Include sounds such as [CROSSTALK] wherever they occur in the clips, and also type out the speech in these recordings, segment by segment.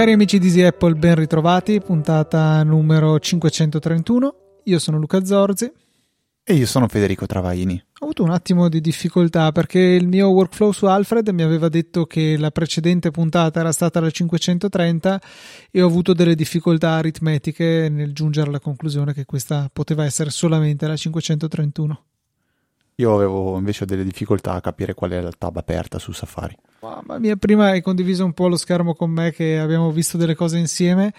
Cari amici di Easy Apple, ben ritrovati, puntata numero 531. Io sono Luca Zorzi. E io sono Federico Travaini. Ho avuto un attimo di difficoltà perché il mio workflow su Alfred mi aveva detto che la precedente puntata era stata la 530 e ho avuto delle difficoltà aritmetiche nel giungere alla conclusione che questa poteva essere solamente la 531. Io avevo invece delle difficoltà a capire qual è la tab aperta su Safari. Mamma mia, prima hai condiviso un po' lo schermo con me che abbiamo visto delle cose insieme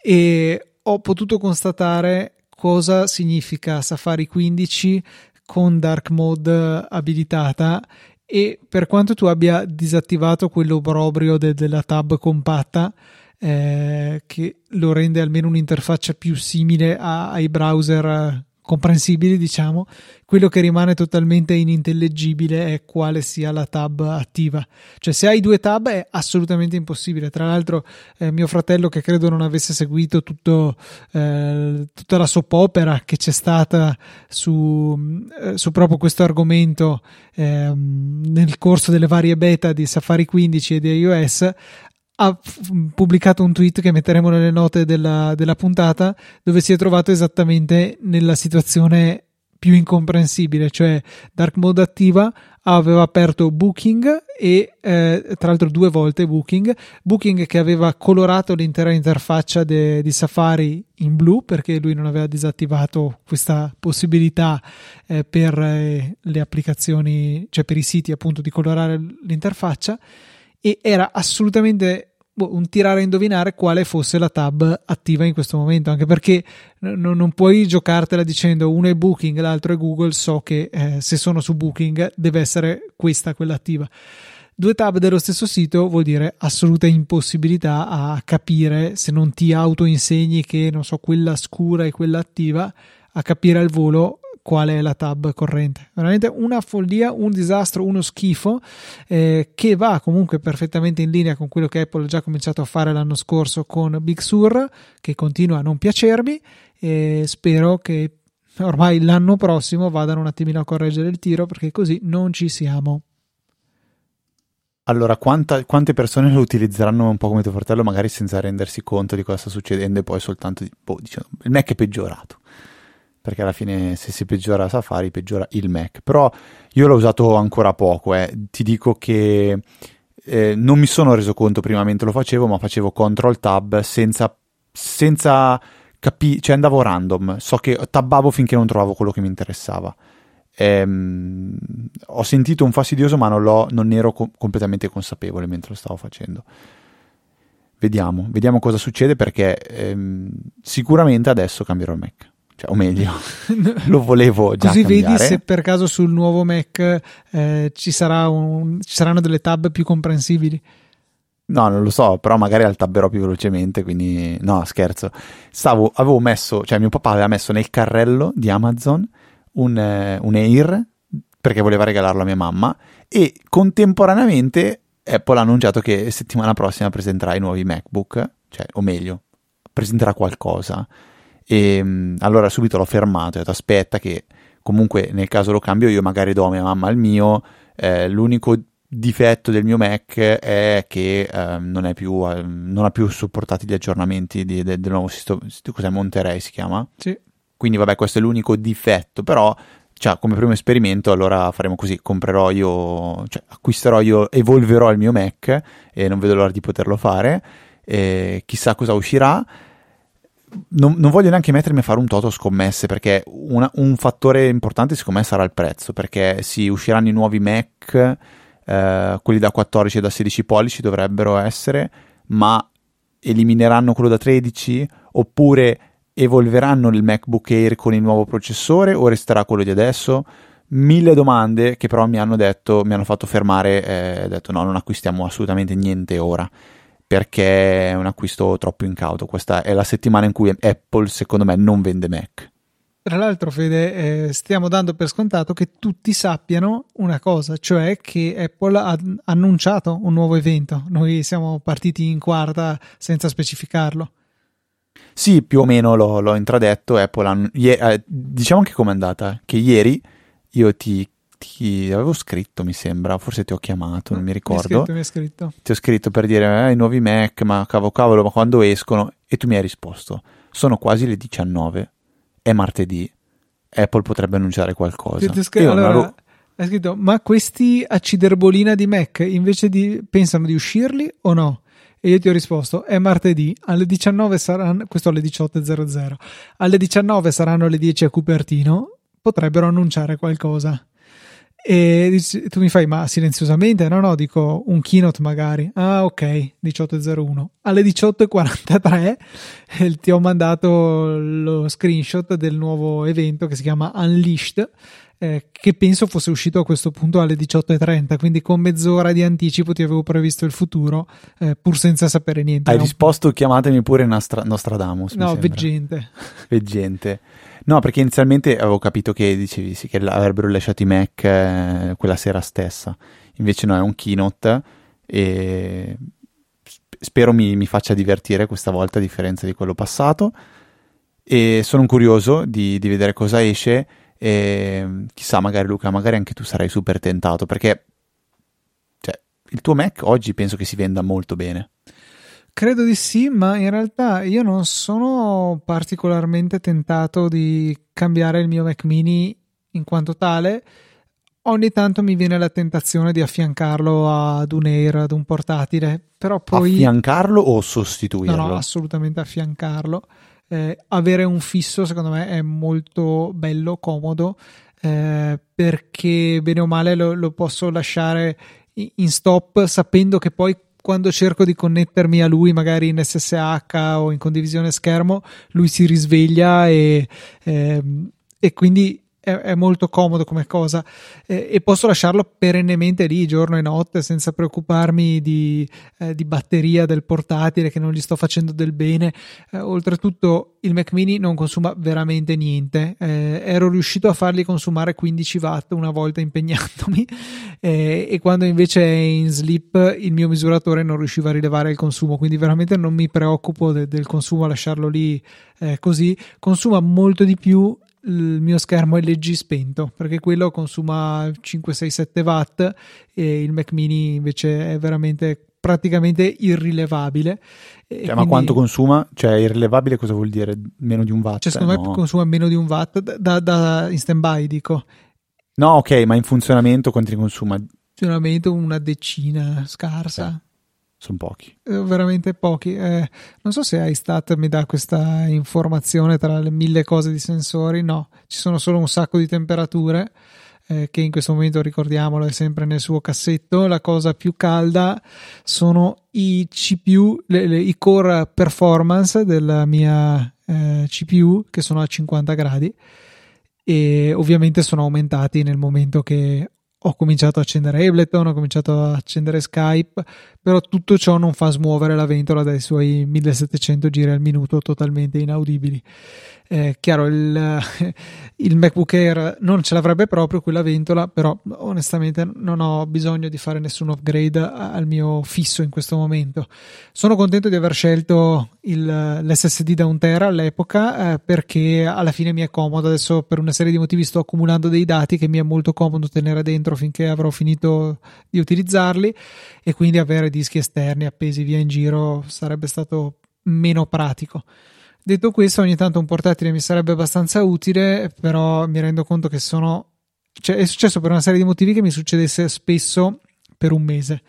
e ho potuto constatare cosa significa Safari 15 con dark mode abilitata e per quanto tu abbia disattivato quell'obrobrio de- della tab compatta eh, che lo rende almeno un'interfaccia più simile a- ai browser comprensibili, diciamo, quello che rimane totalmente inintellegibile è quale sia la tab attiva. Cioè, se hai due tab è assolutamente impossibile. Tra l'altro, eh, mio fratello, che credo non avesse seguito tutto, eh, tutta la soap opera che c'è stata su, eh, su proprio questo argomento ehm, nel corso delle varie beta di Safari 15 e di iOS, ha pubblicato un tweet che metteremo nelle note della, della, puntata dove si è trovato esattamente nella situazione più incomprensibile, cioè Dark Mode attiva aveva aperto Booking e eh, tra l'altro due volte Booking, Booking che aveva colorato l'intera interfaccia de, di Safari in blu perché lui non aveva disattivato questa possibilità eh, per eh, le applicazioni, cioè per i siti appunto di colorare l'interfaccia e era assolutamente boh, un tirare a indovinare quale fosse la tab attiva in questo momento, anche perché n- non puoi giocartela dicendo uno è Booking, l'altro è Google, so che eh, se sono su Booking deve essere questa quella attiva. Due tab dello stesso sito vuol dire assoluta impossibilità a capire se non ti autoinsegni che non so quella scura e quella attiva a capire al volo qual è la tab corrente. Veramente una follia, un disastro, uno schifo eh, che va comunque perfettamente in linea con quello che Apple ha già cominciato a fare l'anno scorso con Big Sur, che continua a non piacermi e spero che ormai l'anno prossimo vadano un attimino a correggere il tiro perché così non ci siamo. Allora, quanta, quante persone lo utilizzeranno un po' come tuo fratello, magari senza rendersi conto di cosa sta succedendo e poi soltanto boh, dicendo, il Mac è peggiorato perché alla fine se si peggiora Safari peggiora il Mac. Però io l'ho usato ancora poco, eh. ti dico che eh, non mi sono reso conto prima mentre lo facevo, ma facevo control tab senza, senza capire, cioè andavo random, so che tabbavo finché non trovavo quello che mi interessava. Ehm, ho sentito un fastidioso, ma non, non ero co- completamente consapevole mentre lo stavo facendo. Vediamo, vediamo cosa succede perché ehm, sicuramente adesso cambierò il Mac cioè, o meglio, [LAUGHS] lo volevo già Così cambiare. vedi se per caso sul nuovo Mac eh, ci, sarà un, ci saranno delle tab più comprensibili. No, non lo so, però magari altabberò più velocemente, quindi no, scherzo. Stavo, avevo messo, cioè mio papà aveva messo nel carrello di Amazon un, eh, un Air perché voleva regalarlo a mia mamma e contemporaneamente Apple ha annunciato che settimana prossima presenterà i nuovi MacBook, cioè, o meglio, presenterà qualcosa e ehm, allora subito l'ho fermato e ho detto aspetta che comunque nel caso lo cambio io magari do a mia mamma il mio, eh, l'unico difetto del mio Mac è che eh, non, più, eh, non, ha più supportati gli aggiornamenti di, de, del nuovo sistema, cos'è Monterey si chiama? Sì. Quindi vabbè questo è l'unico difetto, però cioè, come primo esperimento allora faremo così, comprerò io, cioè acquisterò io, evolverò il mio Mac e non vedo l'ora di poterlo fare, chissà cosa uscirà non, non, voglio neanche mettermi a fare un toto scommesse perché una, un fattore importante secondo me sarà il prezzo perché si usciranno i nuovi Mac eh, quelli da 14 e da 16 pollici dovrebbero essere ma elimineranno quello da 13 oppure evolveranno il MacBook Air con il nuovo processore o resterà quello di adesso? Mille domande che però mi hanno detto mi hanno fatto fermare e ho detto no non acquistiamo assolutamente niente ora perché è un acquisto troppo incauto. Questa è la settimana in cui Apple, secondo me, non vende Mac. Tra l'altro, Fede, eh, stiamo dando per scontato che tutti sappiano una cosa, cioè che Apple ha annunciato un nuovo evento. Noi siamo partiti in quarta senza specificarlo. Sì, più o meno l'ho, l'ho intradetto. Apple hanno, eh, diciamo anche com'è andata. Che ieri io ti, ti, avevo scritto, mi sembra, forse ti ho chiamato, non mi ricordo. Mi scritto, mi scritto. Ti ho scritto per dire eh, i nuovi Mac, ma cavolo cavolo, ma quando escono? E tu mi hai risposto, sono quasi le 19, è martedì, Apple potrebbe annunciare qualcosa. Ti, ti allora, avevo... hai scritto, ma questi acciderbolina di Mac invece di pensano di uscirli o no? E io ti ho risposto: è martedì, alle 19 saranno, questo alle 18.00, alle 19 saranno le 10 a Cupertino, potrebbero annunciare qualcosa. E tu mi fai, ma silenziosamente? No, no, dico un keynote magari. Ah, ok, 18.01. Alle 18.43 [LAUGHS] eh, ti ho mandato lo screenshot del nuovo evento che si chiama Unleashed eh, che penso fosse uscito a questo punto alle 18.30, quindi con mezz'ora di anticipo ti avevo previsto il futuro, eh, pur senza sapere niente. Hai risposto chiamatemi pure Nostra- Nostradamus. No, veggente. [LAUGHS] veggente. No, perché inizialmente avevo capito che dicevi sì, che avrebbero lasciato i Mac eh, quella sera stessa, invece no, è un keynote e spero mi, mi faccia divertire questa volta a differenza di quello passato e sono curioso di, di vedere cosa esce e chissà, magari Luca, magari anche tu sarai super tentato perché cioè, il tuo Mac oggi penso che si venda molto bene. Credo di sì, ma in realtà io non sono particolarmente tentato di cambiare il mio Mac mini in quanto tale. Ogni tanto mi viene la tentazione di affiancarlo ad un Air, ad un portatile, però poi... Affiancarlo o sostituirlo? No, no, assolutamente affiancarlo eh, avere un fisso secondo me è molto bello, comodo, eh, perché bene o male lo, lo posso lasciare in stop sapendo che poi quando cerco di connettermi a lui, magari in SSH o in condivisione schermo, lui si risveglia e, eh, e quindi è, è molto comodo come cosa eh, e posso lasciarlo perennemente lì giorno e notte senza preoccuparmi di, eh, di, batteria del portatile che non gli sto facendo del bene. Eh, oltretutto il Mac mini non consuma veramente niente. Eh, ero riuscito a fargli consumare 15 watt una volta impegnandomi [LAUGHS] eh, e quando invece è in sleep il mio misuratore non riusciva a rilevare il consumo, quindi veramente non mi preoccupo de- del consumo a lasciarlo lì eh, così. Consuma molto di più il mio schermo LG spento perché quello consuma 5, 6, 7 watt e il Mac mini invece è veramente praticamente irrilevabile. Cioè, quindi, ma quanto consuma? Cioè, irrilevabile cosa vuol dire? Meno di un watt? Cioè, secondo no. me consuma meno di un watt da, da, in stand by, dico. No, ok, ma in funzionamento quanti consuma? In funzionamento una decina scarsa. Sono pochi. Eh, veramente pochi. Eh, non so se iStat mi dà questa informazione tra le mille cose di sensori. No, ci sono solo un sacco di temperature. Eh, che in questo momento ricordiamolo è sempre nel suo cassetto. La cosa più calda sono i CPU, le, le, i core performance della mia eh, CPU che sono a 50 gradi e ovviamente sono aumentati nel momento che ho cominciato a accendere Ableton, ho cominciato a accendere Skype, però tutto ciò non fa smuovere la ventola dai suoi 1700 giri al minuto totalmente inaudibili. Eh, chiaro, il, [LAUGHS] il, MacBook Air non ce l'avrebbe proprio quella ventola, però onestamente non ho bisogno di fare nessun upgrade al mio fisso in questo momento. Sono contento di aver scelto il, l'SSD da un tera all'epoca eh, perché alla fine mi è comodo. Adesso per una serie di motivi sto accumulando dei dati che mi è molto comodo tenere dentro finché avrò finito di utilizzarli e quindi avere dischi esterni appesi via in giro sarebbe stato meno pratico. Detto questo, ogni tanto un portatile mi sarebbe abbastanza utile, però mi rendo conto che sono. Cioè, è successo per una serie di motivi che mi succedesse spesso per un mese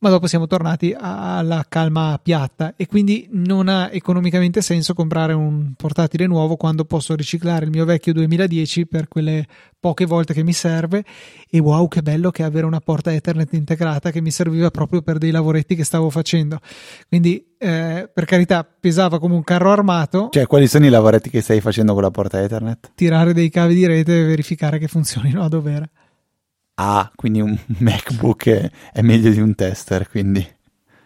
ma dopo siamo tornati alla calma piatta. E quindi non ha economicamente senso comprare un portatile nuovo quando posso riciclare il mio vecchio 2010 per quelle poche volte che mi serve. E wow che bello che avere una porta Ethernet integrata che mi serviva proprio per dei lavoretti che stavo facendo. Quindi eh, per carità pesava come un carro armato. Cioè quali sono i lavoretti che stai facendo con la porta Ethernet? tirare dei cavi di rete e verificare che funzionino a dovere Ah, quindi un [LAUGHS] MacBook è, è meglio di un tester, quindi...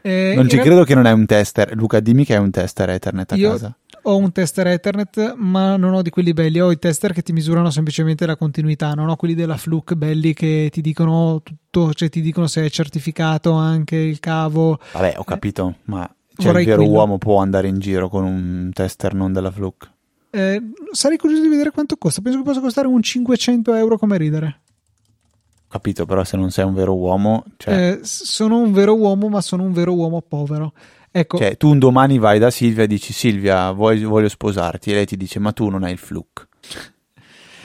Eh, non ci credo che non è un tester. Luca, dimmi che è un tester Ethernet a io casa. Ho un tester Ethernet, ma non ho di quelli belli. Ho i tester che ti misurano semplicemente la continuità. Non ho quelli della Fluke belli che ti dicono tutto, cioè ti dicono se è certificato anche il cavo. Vabbè, ho capito, eh. ma Cioè il vero quello. uomo può andare in giro con un tester non della Fluke? Eh, sarei curioso di vedere quanto costa. Penso che possa costare un 500 euro come ridere. Capito, però se non sei un vero uomo... Cioè... Eh, sono un vero uomo, ma sono un vero uomo povero. Ecco. Cioè, tu un domani vai da Silvia e dici Silvia, voglio, voglio sposarti. E lei ti dice, ma tu non hai il Fluke.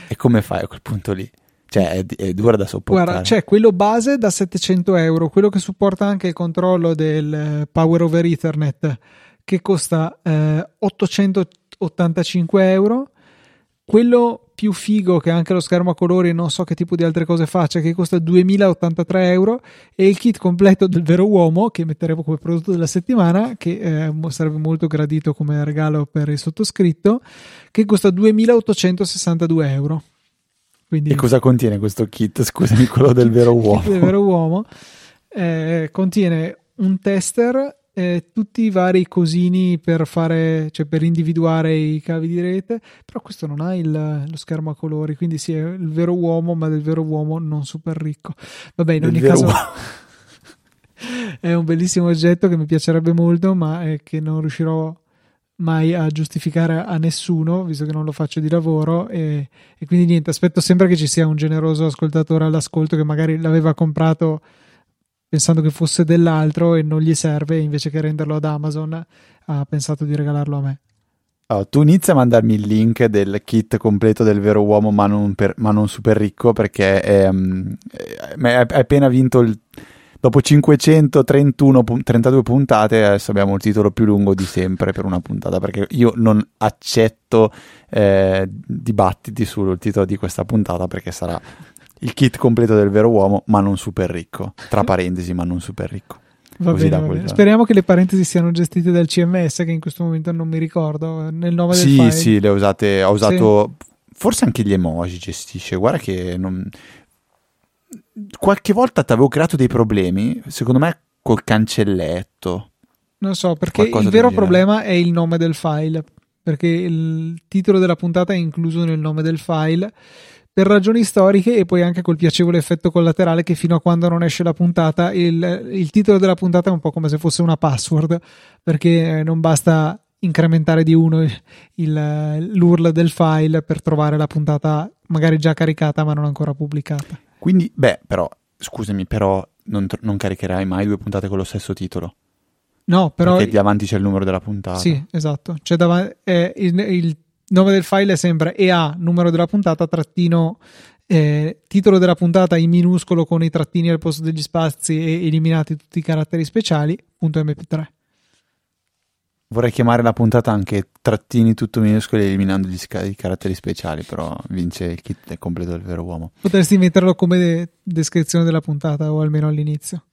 e come fai a quel punto lì? Cioè, è, è dura da sopportare. Guarda, c'è quello base da 700 euro, quello che supporta anche il controllo del eh, Power over Ethernet, che costa eh, 885 euro. Quello più figo che anche lo schermo a colori e non so che tipo di altre cose faccia, che costa 2083 euro. E il kit completo del vero uomo, che metteremo come prodotto della settimana, che eh, sarebbe molto gradito come regalo per il sottoscritto, che costa 2862 euro. Quindi, e cosa contiene questo kit? Scusami, quello del [LAUGHS] vero uomo. del vero uomo eh, contiene un tester, eh, tutti i vari cosini per fare, cioè per individuare i cavi di rete, però questo non ha il, lo schermo a colori, quindi sì, è il vero uomo, ma del vero uomo non super ricco. Vabbè, in ogni caso [LAUGHS] è un bellissimo oggetto che mi piacerebbe molto, ma è che non riuscirò mai a giustificare a nessuno, visto che non lo faccio di lavoro. E, e, quindi niente, aspetto sempre che ci sia un generoso ascoltatore all'ascolto che magari l'aveva comprato pensando che fosse dell'altro e non gli serve, invece che renderlo ad Amazon, ha pensato di regalarlo a me. Oh, tu inizia a mandarmi il link del kit completo del vero uomo, ma non, per, ma non super ricco, perché è, mm, è appena vinto il dopo 531 32 puntate adesso abbiamo il titolo più lungo di sempre per una puntata perché io non accetto eh, dibattiti sul titolo di questa puntata perché sarà il kit completo del vero uomo ma non super ricco tra [LAUGHS] parentesi ma non super ricco Va bene, va bene. Speriamo che le parentesi siano gestite dal CMS, che in questo momento non mi ricordo. Nel nome sì, del file. Sì, le ho usate. Ho usato. Sì. Forse anche gli emoji gestisce. Guarda che non, qualche volta ti avevo creato dei problemi, secondo me col cancelletto. Non so, perché il vero problema è il nome del file, perché il titolo della puntata è incluso nel nome del file per ragioni storiche e poi anche col piacevole effetto collaterale che fino a quando non esce la puntata il, il titolo della puntata è un po' come se fosse una password perché non basta incrementare di uno il, l'URL del file per trovare la puntata magari già caricata ma non ancora pubblicata. Quindi, beh, però, scusami, però non, non caricherai mai due puntate con lo stesso titolo. No, però... Perché davanti c'è il numero della puntata. Sì, esatto. C'è davanti, eh, il, il, nome del file è sempre EA, numero della puntata, trattino, eh, titolo della puntata in minuscolo con i trattini al posto degli spazi e eliminati tutti i caratteri speciali, punto mp3. Vorrei chiamare la puntata anche trattini tutto minuscoli eliminando gli sca- i caratteri speciali, però vince il kit completo del vero uomo. Potresti metterlo come de- descrizione della puntata o almeno all'inizio.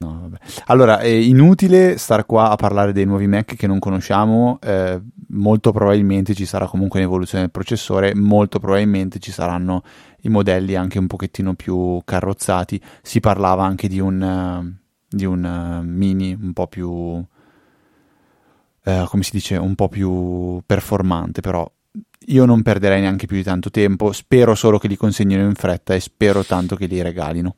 No. Allora, è inutile star qua a parlare dei nuovi Mac che non conosciamo, eh, molto probabilmente ci sarà comunque un'evoluzione del processore, molto probabilmente ci saranno i modelli anche un pochettino più carrozzati, si parlava anche di un, uh, di un uh, mini un po' più eh, come si dice, un po' più performante, però io non perderei neanche più di tanto tempo, spero solo che li consegnino in fretta e spero tanto che li regalino.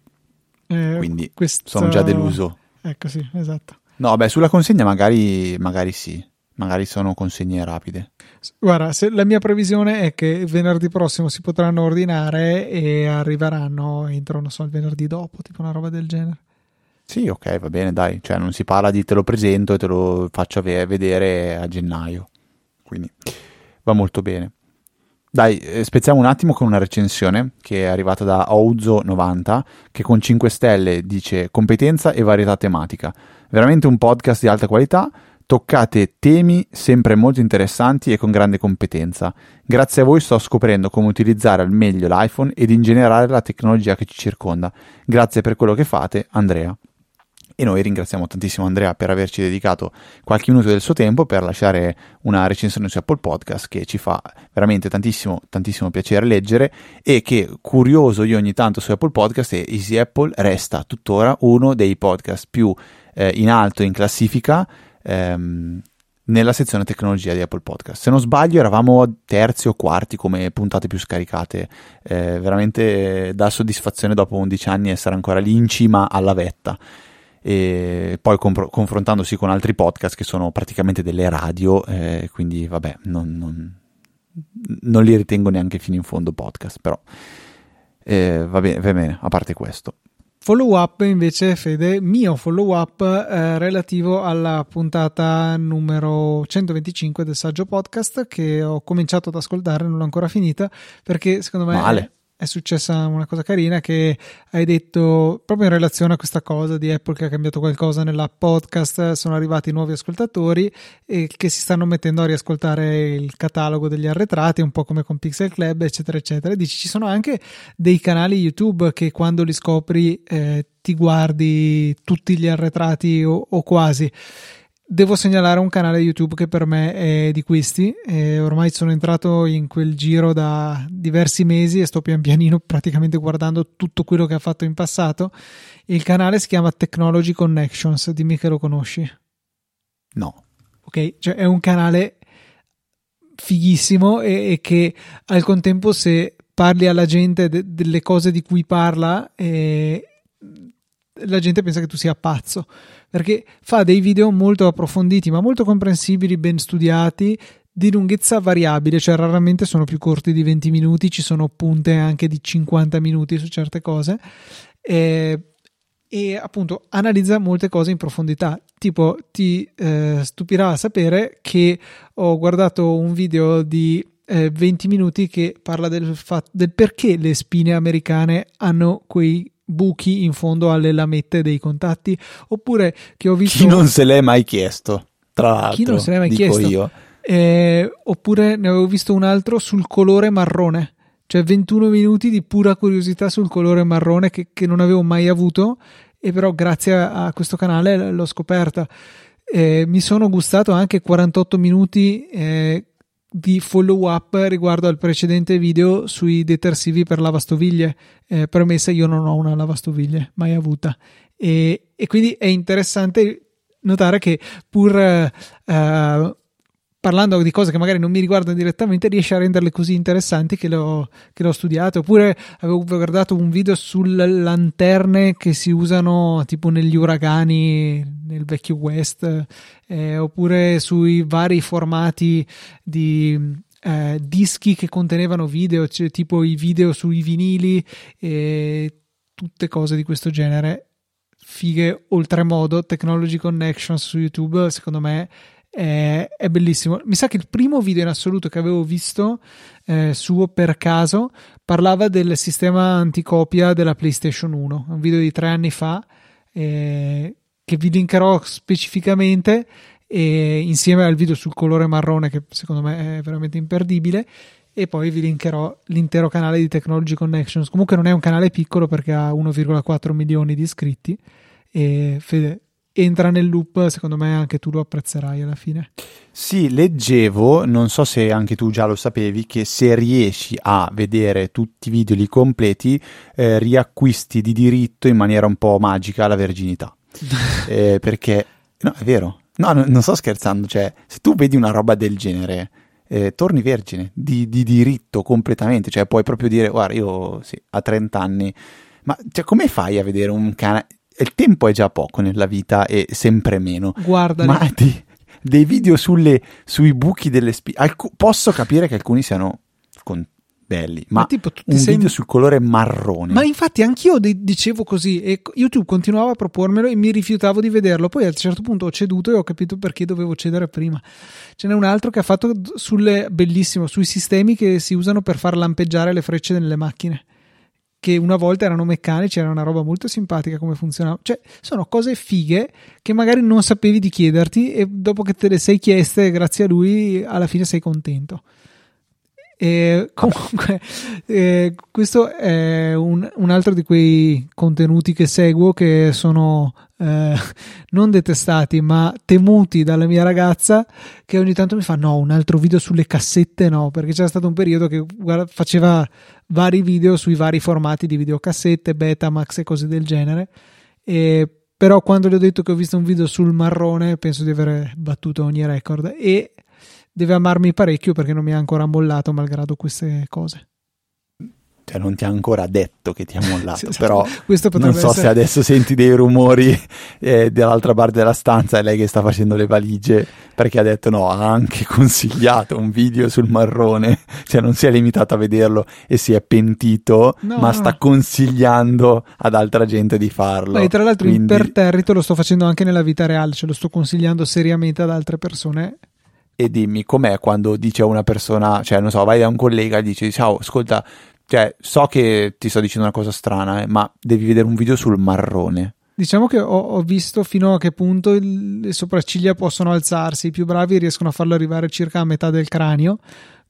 Eh, Quindi questo... sono già deluso. Ecco sì, esatto. No, beh, sulla consegna magari, magari sì, magari sono consegne rapide. Guarda, la mia previsione è che venerdì prossimo si potranno ordinare e arriveranno entro, non so, il venerdì dopo, tipo una roba del genere. Sì, ok, va bene, dai, cioè non si parla di te lo presento e te lo faccio vedere a gennaio, quindi va molto bene. Dai, eh, spezziamo un attimo con una recensione che è arrivata da Ouzo90 che con 5 stelle dice competenza e varietà tematica. Veramente un podcast di alta qualità, toccate temi sempre molto interessanti e con grande competenza. Grazie a voi sto scoprendo come utilizzare al meglio l'iPhone ed in generale la tecnologia che ci circonda. Grazie per quello che fate, Andrea. E noi ringraziamo tantissimo Andrea per averci dedicato qualche minuto del suo tempo per lasciare una recensione su Apple Podcast che ci fa veramente tantissimo, tantissimo piacere leggere e che curioso io ogni tanto su Apple Podcast e Easy Apple resta tuttora uno dei podcast più eh, in alto in classifica ehm, nella sezione tecnologia di Apple Podcast. Se non sbaglio eravamo terzi o quarti come puntate più scaricate, eh, veramente dà soddisfazione dopo 11 anni essere ancora lì in cima alla vetta e poi compro- confrontandosi con altri podcast che sono praticamente delle radio, eh, quindi vabbè, non, non, non, li ritengo neanche fino in fondo podcast, però eh, va, bene, va bene, a parte questo. Follow up invece, Fede, mio follow up eh, relativo alla puntata numero 125 del Saggio Podcast che ho cominciato ad ascoltare, non l'ho ancora finita perché secondo me Male è successa una cosa carina che hai detto proprio in relazione a questa cosa di Apple che ha cambiato qualcosa nella podcast, sono arrivati nuovi ascoltatori e che si stanno mettendo a riascoltare il catalogo degli arretrati, un po' come con Pixel Club, eccetera, eccetera. Dici ci sono anche dei canali YouTube che quando li scopri eh, ti guardi tutti gli arretrati o, o quasi devo segnalare un canale YouTube che per me è di questi. E ormai sono entrato in quel giro da diversi mesi e sto pian pianino [LAUGHS] praticamente guardando tutto quello che ha fatto in passato. Il canale si chiama Technology Connections. Dimmi che lo conosci. No. Ok, cioè è un canale fighissimo e, e che al contempo se parli alla gente de, delle cose di cui parla eh, la gente pensa che tu sia pazzo perché fa dei video molto approfonditi ma molto comprensibili, ben studiati, di lunghezza variabile, cioè raramente sono più corti di 20 minuti, ci sono punte anche di 50 minuti su certe cose. E, e appunto analizza molte cose in profondità. Tipo, ti eh, stupirà sapere che ho guardato un video di eh, 20 minuti che parla del, fatto, del perché le spine americane hanno quei buchi in fondo alle lamette dei contatti, oppure che ho visto... Chi non se l'è mai chiesto, tra l'altro. Chi non se l'è mai chiesto. Io. Eh, oppure ne avevo visto un altro sul colore marrone, cioè 21 minuti di pura curiosità sul colore marrone che, che non avevo mai avuto e però grazie a questo canale l'ho scoperta. Eh, mi sono gustato anche 48 minuti eh, di follow up riguardo al precedente video sui detersivi per lavastoviglie. Eh, premessa, io non ho una lavastoviglie, mai avuta. E, e quindi è interessante notare che pur eh, parlando di cose che magari non mi riguardano direttamente, riesce a renderle così interessanti che l'ho, che l'ho studiate. Oppure avevo guardato un video sulle lanterne che si usano tipo negli uragani nel vecchio West, eh, oppure sui vari formati di. Eh, dischi che contenevano video, cioè tipo i video sui vinili e tutte cose di questo genere fighe oltremodo Technology Connections su YouTube secondo me è, è, bellissimo. Mi sa che il primo video in assoluto che avevo visto eh, suo per caso parlava del sistema anticopia della PlayStation 1, un video di tre anni fa eh, che vi linkerò specificamente e insieme al video sul colore marrone che secondo me è veramente imperdibile e poi vi linkerò l'intero canale di Technology Connections. Comunque non è un canale piccolo perché ha 1,4 milioni di iscritti e Fede entra nel loop, secondo me anche tu lo apprezzerai alla fine. Sì, leggevo, non so se anche tu già lo sapevi, che se riesci a vedere tutti i video lì completi, eh, riacquisti di diritto in maniera un po' magica la verginità. [LAUGHS] eh, perché, no, è vero, no, no, non sto scherzando, cioè, se tu vedi una roba del genere, eh, torni vergine, di, di, diritto completamente, cioè puoi proprio dire, guarda, io sì, a 30 anni, ma cioè, come fai a vedere un canale il tempo è già poco nella vita e sempre meno. Guarda, ma di, dei video sulle, sui buchi delle spine. Alc- posso capire che alcuni siano con, belli, ma, ma tipo, un sei... video sul colore marrone. Ma infatti anch'io de- dicevo così e YouTube continuava a propormelo e mi rifiutavo di vederlo. Poi a un certo punto ho ceduto e ho capito perché dovevo cedere prima. Ce n'è un altro che ha fatto sulle bellissimo sui sistemi che si usano per far lampeggiare le frecce nelle macchine che una volta erano meccanici, era una roba molto simpatica come funzionava. Cioè, sono cose fighe che magari non sapevi di chiederti e dopo che te le sei chieste, grazie a lui, alla fine sei contento. E [LAUGHS] comunque, eh, questo è un, un, altro di quei contenuti che seguo che sono eh, non detestati ma temuti dalla mia ragazza che ogni tanto mi fa no, un altro video sulle cassette no, perché c'era stato un periodo che guarda, faceva vari video sui vari formati di videocassette, Betamax e cose del genere. E però quando le ho detto che ho visto un video sul marrone penso di aver battuto ogni record e deve amarmi parecchio perché non mi ha ancora mollato malgrado queste cose. Cioè non ti ha ancora detto che ti ha mollato, sì, esatto. però non so essere... se adesso senti dei rumori eh, dall'altra parte della stanza è lei che sta facendo le valigie perché ha detto no, ha anche consigliato un video sul marrone, cioè non si è limitato a vederlo e si è pentito, no, ma sta consigliando ad altra gente di farlo. Ma tra l'altro Quindi... imperterrito lo sto facendo anche nella vita reale, ce lo sto consigliando seriamente ad altre persone e dimmi com'è quando dice a una persona, cioè non so, vai da un collega e dici ciao, ascolta, cioè, so che ti sto dicendo una cosa strana, eh, ma devi vedere un video sul marrone. Diciamo che ho, ho, visto fino a che punto il, le sopracciglia possono alzarsi, i più bravi riescono a farlo arrivare circa a metà del cranio,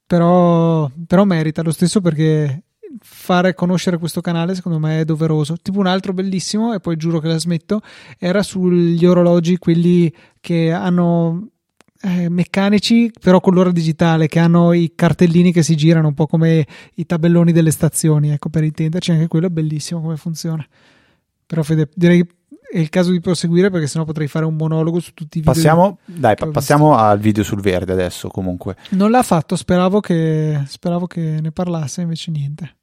però, però merita lo stesso perché fare conoscere questo canale secondo me è doveroso. Tipo un altro bellissimo, e poi giuro che la smetto, era sugli orologi, quelli che hanno eh, meccanici, però con l'ora digitale, che hanno i cartellini che si girano, un po' come i tabelloni delle stazioni, ecco, per intenderci, anche quello è bellissimo come funziona. Però Fede, direi è il caso di proseguire perché sennò potrei fare un monologo su tutti i video. Passiamo, dai, pa- passiamo al video sul verde adesso comunque. Non l'ha fatto, speravo che, speravo che ne parlasse, invece niente.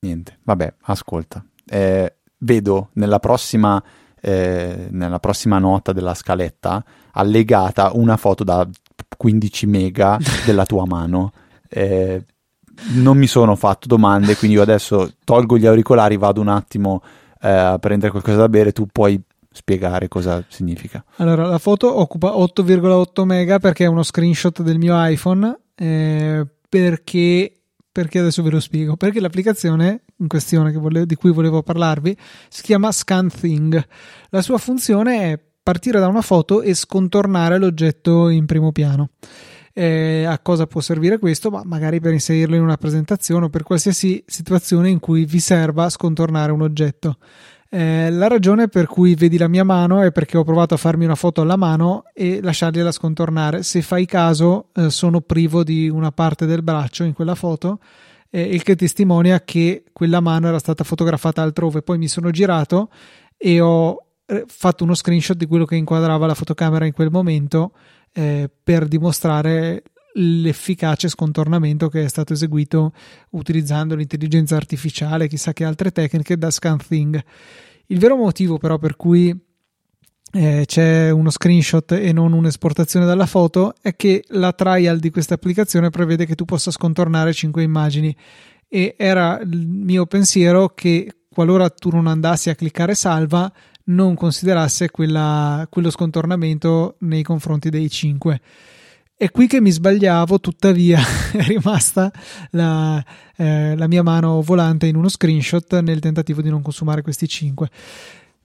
Niente, vabbè, ascolta. Eh, vedo nella prossima eh, nella prossima nota della scaletta allegata una foto da 15 mega della tua mano. [LAUGHS] Eh, non mi sono fatto domande, quindi io adesso tolgo gli auricolari, vado un attimo eh, a prendere qualcosa da bere, tu puoi spiegare cosa significa. Allora, la foto occupa 8,8 mega perché è uno screenshot del mio iPhone, eh, perché perché adesso ve lo spiego. Perché l'applicazione in questione volevo, di cui volevo parlarvi si chiama ScanThing. La sua funzione è partire da una foto e scontornare l'oggetto in primo piano. Eh, a cosa può servire questo? Ma magari per inserirlo in una presentazione o per qualsiasi situazione in cui vi serva scontornare un oggetto. Eh, la ragione per cui vedi la mia mano è perché ho provato a farmi una foto alla mano e lasciargliela scontornare. Se fai caso, eh, sono privo di una parte del braccio in quella foto, eh, il che testimonia che quella mano era stata fotografata altrove. Poi mi sono girato e ho eh, fatto uno screenshot di quello che inquadrava la fotocamera in quel momento eh, per dimostrare l'efficace scontornamento che è stato eseguito utilizzando l'intelligenza artificiale, chissà che altre tecniche da ScanThing. Il vero motivo però per cui eh, c'è uno screenshot e non un'esportazione dalla foto è che la trial di questa applicazione prevede che tu possa scontornare 5 immagini e era il mio pensiero che qualora tu non andassi a cliccare salva non considerasse quella, quello scontornamento nei confronti dei 5 è qui che mi sbagliavo, tuttavia [LAUGHS] è rimasta la, eh, la, mia mano volante in uno screenshot nel tentativo di non consumare questi 5.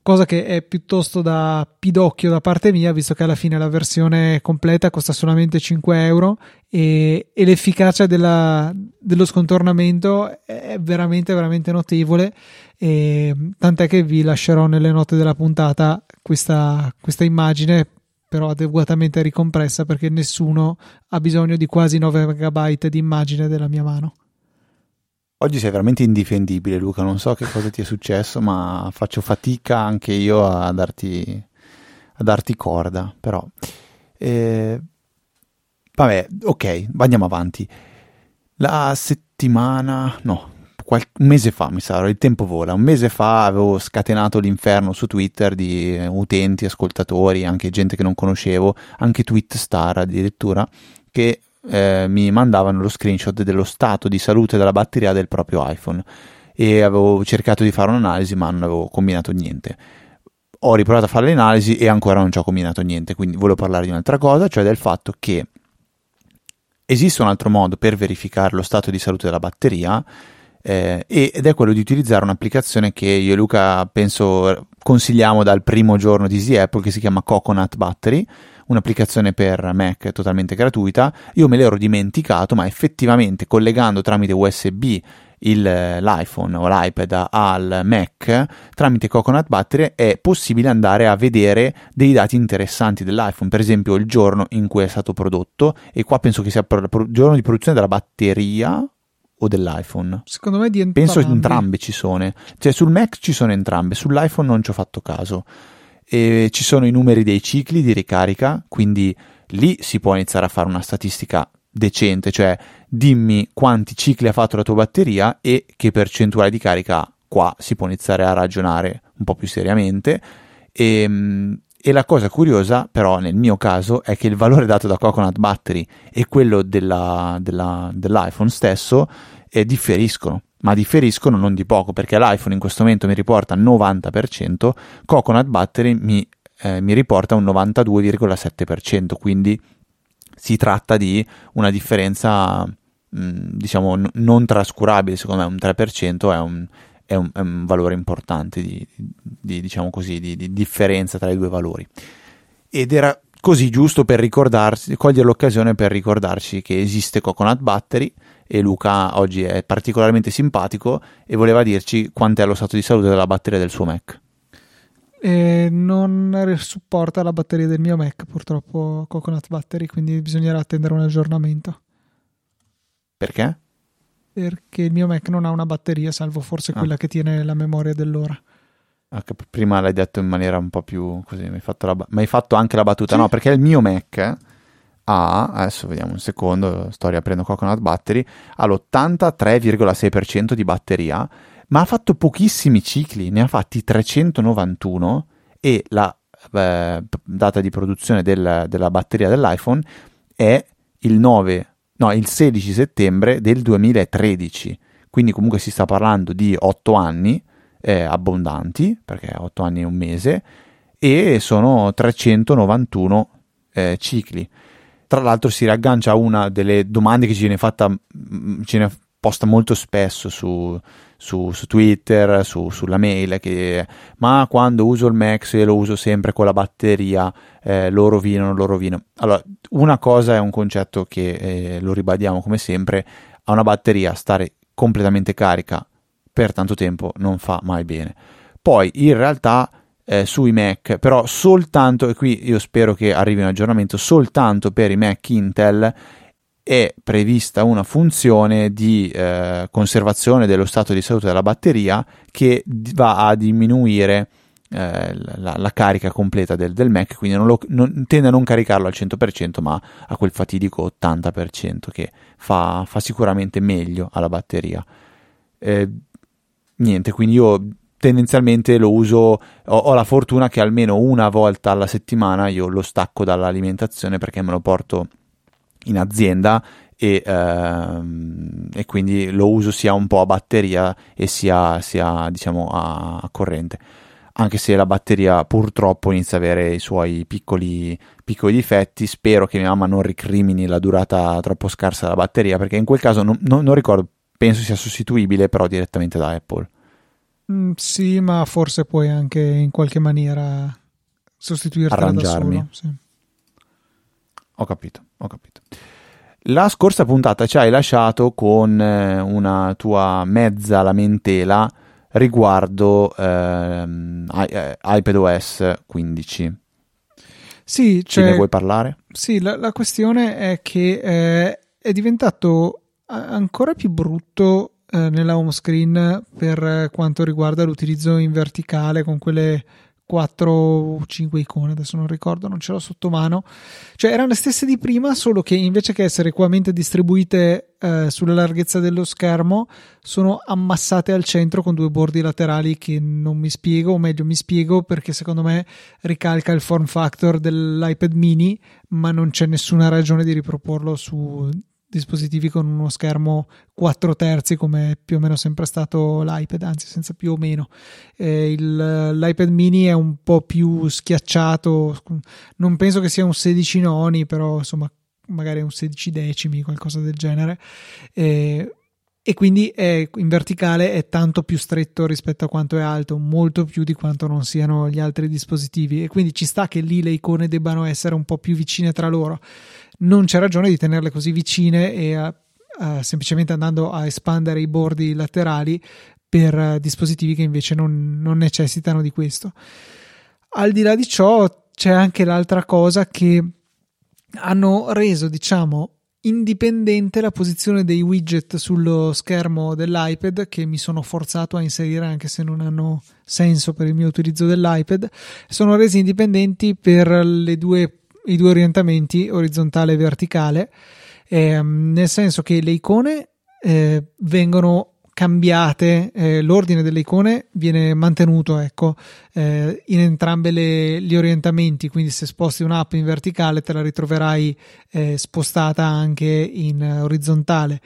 Cosa che è piuttosto da pidocchio da parte mia, visto che alla fine la versione completa costa solamente 5 euro e, e l'efficacia della, dello scontornamento è veramente, veramente notevole. E, tant'è che vi lascerò nelle note della puntata questa, questa immagine però adeguatamente ricompressa perché nessuno ha bisogno di quasi 9 megabyte di immagine della mia mano. Oggi sei veramente indifendibile Luca, non so che cosa ti è successo ma faccio fatica anche io a darti, a darti corda, però... Eh, vabbè, ok, andiamo avanti. La settimana... no, qual- un mese fa, mi sa, il tempo vola, un mese fa avevo scatenato l'inferno su Twitter di utenti, ascoltatori, anche gente che non conoscevo, anche tweet star addirittura, che eh, mi mandavano lo screenshot dello stato di salute della batteria del proprio iPhone e avevo cercato di fare un'analisi ma non avevo combinato niente. Ho riprovato a fare l'analisi e ancora non ci ho combinato niente, quindi volevo parlare di un'altra cosa, cioè del fatto che esiste un altro modo per verificare lo stato di salute della batteria eh, ed è quello di utilizzare un'applicazione che io e Luca penso consigliamo dal primo giorno di Easy Apple che si chiama Coconut Battery un'applicazione per Mac totalmente gratuita io me l'ero dimenticato ma effettivamente collegando tramite USB il, l'iPhone o l'iPad al Mac tramite Coconut Battery è possibile andare a vedere dei dati interessanti dell'iPhone, per esempio il giorno in cui è stato prodotto e qua penso che sia il giorno di produzione della batteria o dell'iPhone? Secondo me di entrambi. Penso entrambe ci sono. Cioè sul Mac ci sono entrambe, sull'iPhone non ci ho fatto caso. E ci sono i numeri dei cicli di ricarica, quindi lì si può iniziare a fare una statistica decente, cioè dimmi quanti cicli ha fatto la tua batteria e che percentuale di carica ha. Qua si può iniziare a ragionare un po' più seriamente. E, ehm, e la cosa curiosa, però, nel mio caso, è che il valore dato da Coconut Battery e quello della, della, dell'iPhone stesso eh, differiscono. Ma differiscono non di poco, perché l'iPhone in questo momento mi riporta 90%, Coconut Battery mi, eh, mi riporta un 92,7%, quindi si tratta di una differenza, mh, diciamo, n- non trascurabile, secondo me un 3% è un, è un, è un valore importante di, di, diciamo così, di, di, differenza tra i due valori. Ed era così giusto per ricordarsi, cogliere l'occasione per ricordarci che esiste Coconut Battery e Luca oggi è particolarmente simpatico e voleva dirci quant'è lo stato di salute della batteria del suo Mac. E non supporta la batteria del mio Mac purtroppo Coconut Battery, quindi bisognerà attendere un aggiornamento. Perché? Perché il mio Mac non ha una batteria, salvo forse ah. quella che tiene la memoria dell'ora. Ah, prima l'hai detto in maniera un po' più così, mi hai fatto, la, mi hai fatto anche la battuta. Sì. No, perché il mio Mac ha, adesso vediamo un secondo, sto riaprendo Coconut Battery, ha l'83,6% di batteria ma ha fatto pochissimi cicli, ne ha fatti 391 e la eh, data di produzione del, della batteria dell'iPhone è il 9, no, il 16 settembre del 2013. Quindi comunque si sta parlando di 8 anni eh, abbondanti, perché 8 anni e un mese, e sono 391 eh, cicli. Tra l'altro si riaggancia a una delle domande che ci viene fatta, mm, ce ne posta molto spesso su, su, su Twitter, su, sulla mail, che ma quando uso il Max e lo uso sempre con la batteria, eh, lo rovino, lo rovino. Allora, una cosa è un concetto che eh, lo ribadiamo come sempre, a una batteria stare completamente carica per tanto tempo non fa mai bene. Poi in realtà eh, sui Mac, però soltanto, e qui io spero che arrivi un aggiornamento, soltanto per i Mac Intel è prevista una funzione di eh, conservazione dello stato di salute della batteria che va a diminuire eh, la, la, carica completa del, del Mac, quindi non lo, non, tende a non caricarlo al 100%, ma a quel fatidico 80% che fa, fa sicuramente meglio alla batteria. Eh, niente, quindi io tendenzialmente lo uso, ho, ho, la fortuna che almeno una volta alla settimana io lo stacco dall'alimentazione perché me lo porto in azienda e, ehm, e, quindi lo uso sia un po' a batteria e sia, sia diciamo a, a, corrente. Anche se la batteria purtroppo inizia a avere i suoi piccoli, piccoli difetti spero che mia mamma non ricrimini la durata troppo scarsa della batteria perché in quel caso non, non, non ricordo penso sia sostituibile però direttamente da Apple mm, sì ma forse puoi anche in qualche maniera sostituirla arrangiarmi da solo, sì. ho capito ho capito la scorsa puntata ci hai lasciato con eh, una tua mezza lamentela riguardo ehm, eh, iPadOS 15. Sì, cioè, Ce ne vuoi parlare? Sì, la, la questione è che eh, è diventato ancora più brutto eh, nella home screen per quanto riguarda l'utilizzo in verticale con quelle 4 o 5 icone, adesso non ricordo, non ce l'ho sotto mano. Cioè erano le stesse di prima, solo che invece che essere equamente distribuite eh, sulla larghezza dello schermo, sono ammassate al centro con due bordi laterali che non mi spiego, o meglio mi spiego perché secondo me ricalca il form factor dell'iPad mini, ma non c'è nessuna ragione di riproporlo su dispositivi con uno schermo 4 terzi come più o meno sempre stato l'iPad, anzi senza più o meno. Eh, il, L'iPad mini è un po' più schiacciato, non penso che sia un 16 noni, però insomma magari un 16 decimi, qualcosa del genere. Eh, e quindi è, in verticale è tanto più stretto rispetto a quanto è alto, molto più di quanto non siano gli altri dispositivi e quindi ci sta che lì le icone debbano essere un po' più vicine tra loro non c'è ragione di tenerle così vicine e a, a, semplicemente andando a espandere i bordi laterali per uh, dispositivi che invece non, non necessitano di questo. Al di là di ciò, c'è anche l'altra cosa che hanno reso, diciamo, indipendente la posizione dei widget sullo schermo dell'iPad che mi sono forzato a inserire anche se non hanno senso per il mio utilizzo dell'iPad sono resi indipendenti per le due i due orientamenti, orizzontale e verticale, eh, nel senso che le icone eh, vengono cambiate, eh, l'ordine delle icone viene mantenuto ecco, eh, in entrambi gli orientamenti, quindi se sposti un'app in verticale te la ritroverai eh, spostata anche in orizzontale.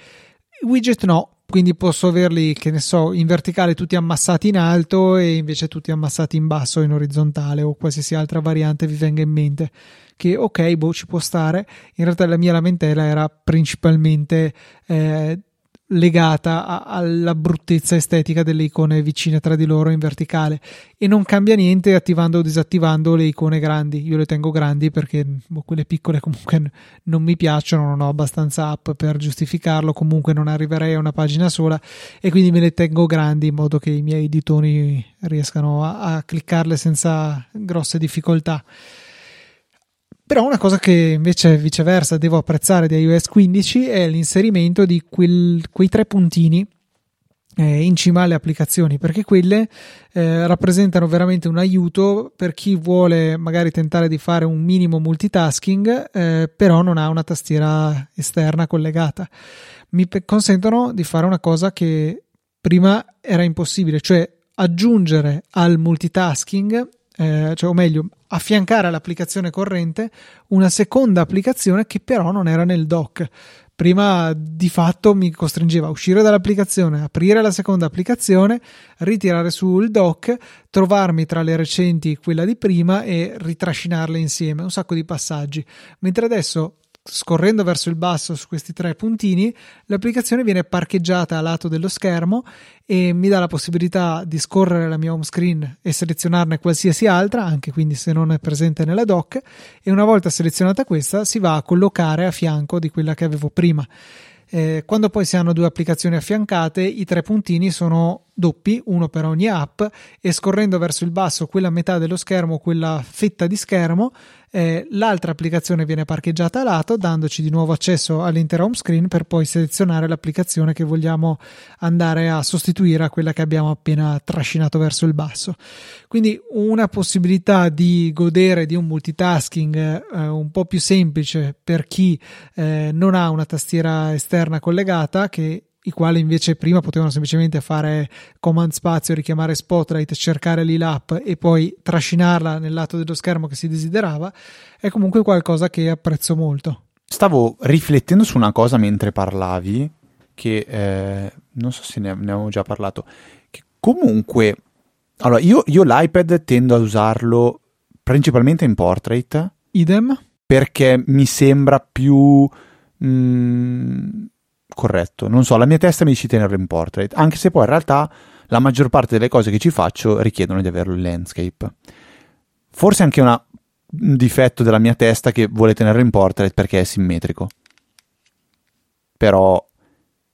Widget no, quindi posso averli, che ne so, in verticale tutti ammassati in alto e invece tutti ammassati in basso in orizzontale o qualsiasi altra variante vi venga in mente. Che ok, boh, ci può stare. In realtà la mia lamentela era principalmente eh, legata a, alla bruttezza estetica delle icone vicine tra di loro in verticale. E non cambia niente attivando o disattivando le icone grandi. Io le tengo grandi perché boh, quelle piccole comunque non mi piacciono non ho abbastanza app per giustificarlo. Comunque non arriverei a una pagina sola e quindi me le tengo grandi in modo che i miei editoni riescano a, a cliccarle senza grosse difficoltà però una cosa che invece viceversa devo apprezzare di iOS 15 è l'inserimento di quel, quei tre puntini eh, in cima alle applicazioni perché quelle eh, rappresentano veramente un aiuto per chi vuole magari tentare di fare un minimo multitasking eh, però non ha una tastiera esterna collegata. Mi pe- consentono di fare una cosa che prima era impossibile cioè aggiungere al multitasking eh, cioè, o meglio, affiancare all'applicazione corrente una seconda applicazione che però non era nel dock. Prima di fatto mi costringeva a uscire dall'applicazione, aprire la seconda applicazione, ritirare sul dock, trovarmi tra le recenti quella di prima e ritrascinarle insieme, un sacco di passaggi. Mentre adesso scorrendo verso il basso su questi tre puntini, l'applicazione viene parcheggiata a lato dello schermo e mi dà la possibilità di scorrere la mia home screen e selezionarne qualsiasi altra, anche quindi se non è presente nella dock, e una volta selezionata questa si va a collocare a fianco di quella che avevo prima. Eh, quando poi si hanno due applicazioni affiancate, i tre puntini sono doppi, uno per ogni app, e scorrendo verso il basso quella metà dello schermo, quella fetta di schermo, eh, l'altra applicazione viene parcheggiata a lato, dandoci di nuovo accesso all'intera home screen per poi selezionare l'applicazione che vogliamo andare a sostituire a quella che abbiamo appena trascinato verso il basso. Quindi una possibilità di godere di un multitasking eh, un po' più semplice per chi eh, non ha una tastiera esterna collegata che i quali invece prima potevano semplicemente fare command spazio, richiamare Spotlight, cercare lì l'app e poi trascinarla nel lato dello schermo che si desiderava, è comunque qualcosa che apprezzo molto. Stavo riflettendo su una cosa mentre parlavi, che eh, non so se ne, ne avevo già parlato, che comunque, allora io, io l'iPad tendo ad usarlo principalmente in portrait. Idem. Perché mi sembra più... Mh, mm, corretto. Non so, la mia testa mi dice tenerlo in portrait, anche se poi in realtà la maggior parte delle cose che ci faccio richiedono di averlo in landscape. Forse anche una, un difetto della mia testa che vuole tenerlo in portrait perché è simmetrico. Però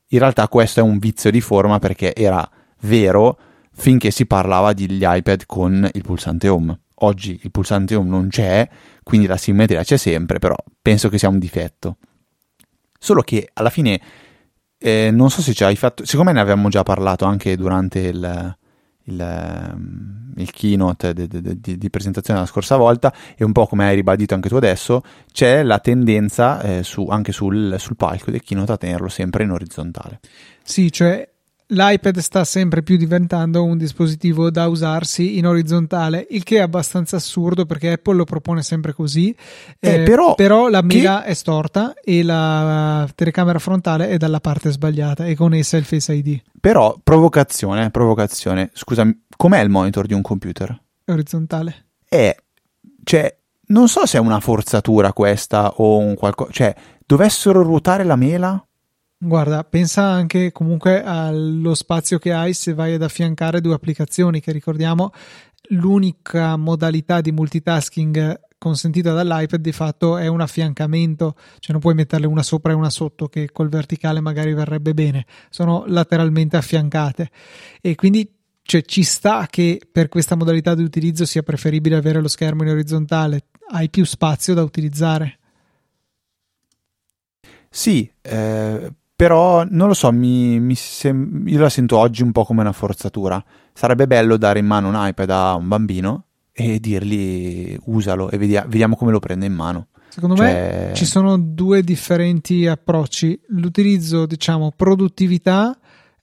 in realtà questo è un vizio di forma perché era vero finché si parlava degli iPad con il pulsante home. Oggi il pulsante home non c'è, quindi la simmetria c'è sempre, però penso che sia un difetto. Solo che alla fine eh, non so se ci hai fatto, siccome ne avevamo già parlato anche durante il, il, ehm, il keynote di, di, di, presentazione la scorsa volta e un po' come hai ribadito anche tu adesso, c'è la tendenza eh, su, anche sul, sul palco del keynote a tenerlo sempre in orizzontale. Sì, cioè l'iPad sta sempre più diventando un dispositivo da usarsi in orizzontale, il che è abbastanza assurdo perché Apple lo propone sempre così. Eh, eh, però, però, la mela che... è storta e la telecamera frontale è dalla parte sbagliata e con essa il Face ID. Però, provocazione, provocazione. Scusami, com'è il monitor di un computer? È orizzontale. È, cioè, non so se è una forzatura questa o un qualcosa, cioè, dovessero ruotare la mela Guarda, pensa anche comunque allo spazio che hai se vai ad affiancare due applicazioni, che ricordiamo. L'unica modalità di multitasking consentita dall'iPad di fatto è un affiancamento, cioè non puoi metterle una sopra e una sotto che col verticale magari verrebbe bene, sono lateralmente affiancate. E quindi cioè, ci sta che per questa modalità di utilizzo sia preferibile avere lo schermo in orizzontale, hai più spazio da utilizzare. Sì, eh, però non lo so, mi, mi sem- io la sento oggi un po' come una forzatura. Sarebbe bello dare in mano un iPad a un bambino e dirgli usalo e vedia- vediamo come lo prende in mano. Secondo cioè... me ci sono due differenti approcci. L'utilizzo, diciamo, produttività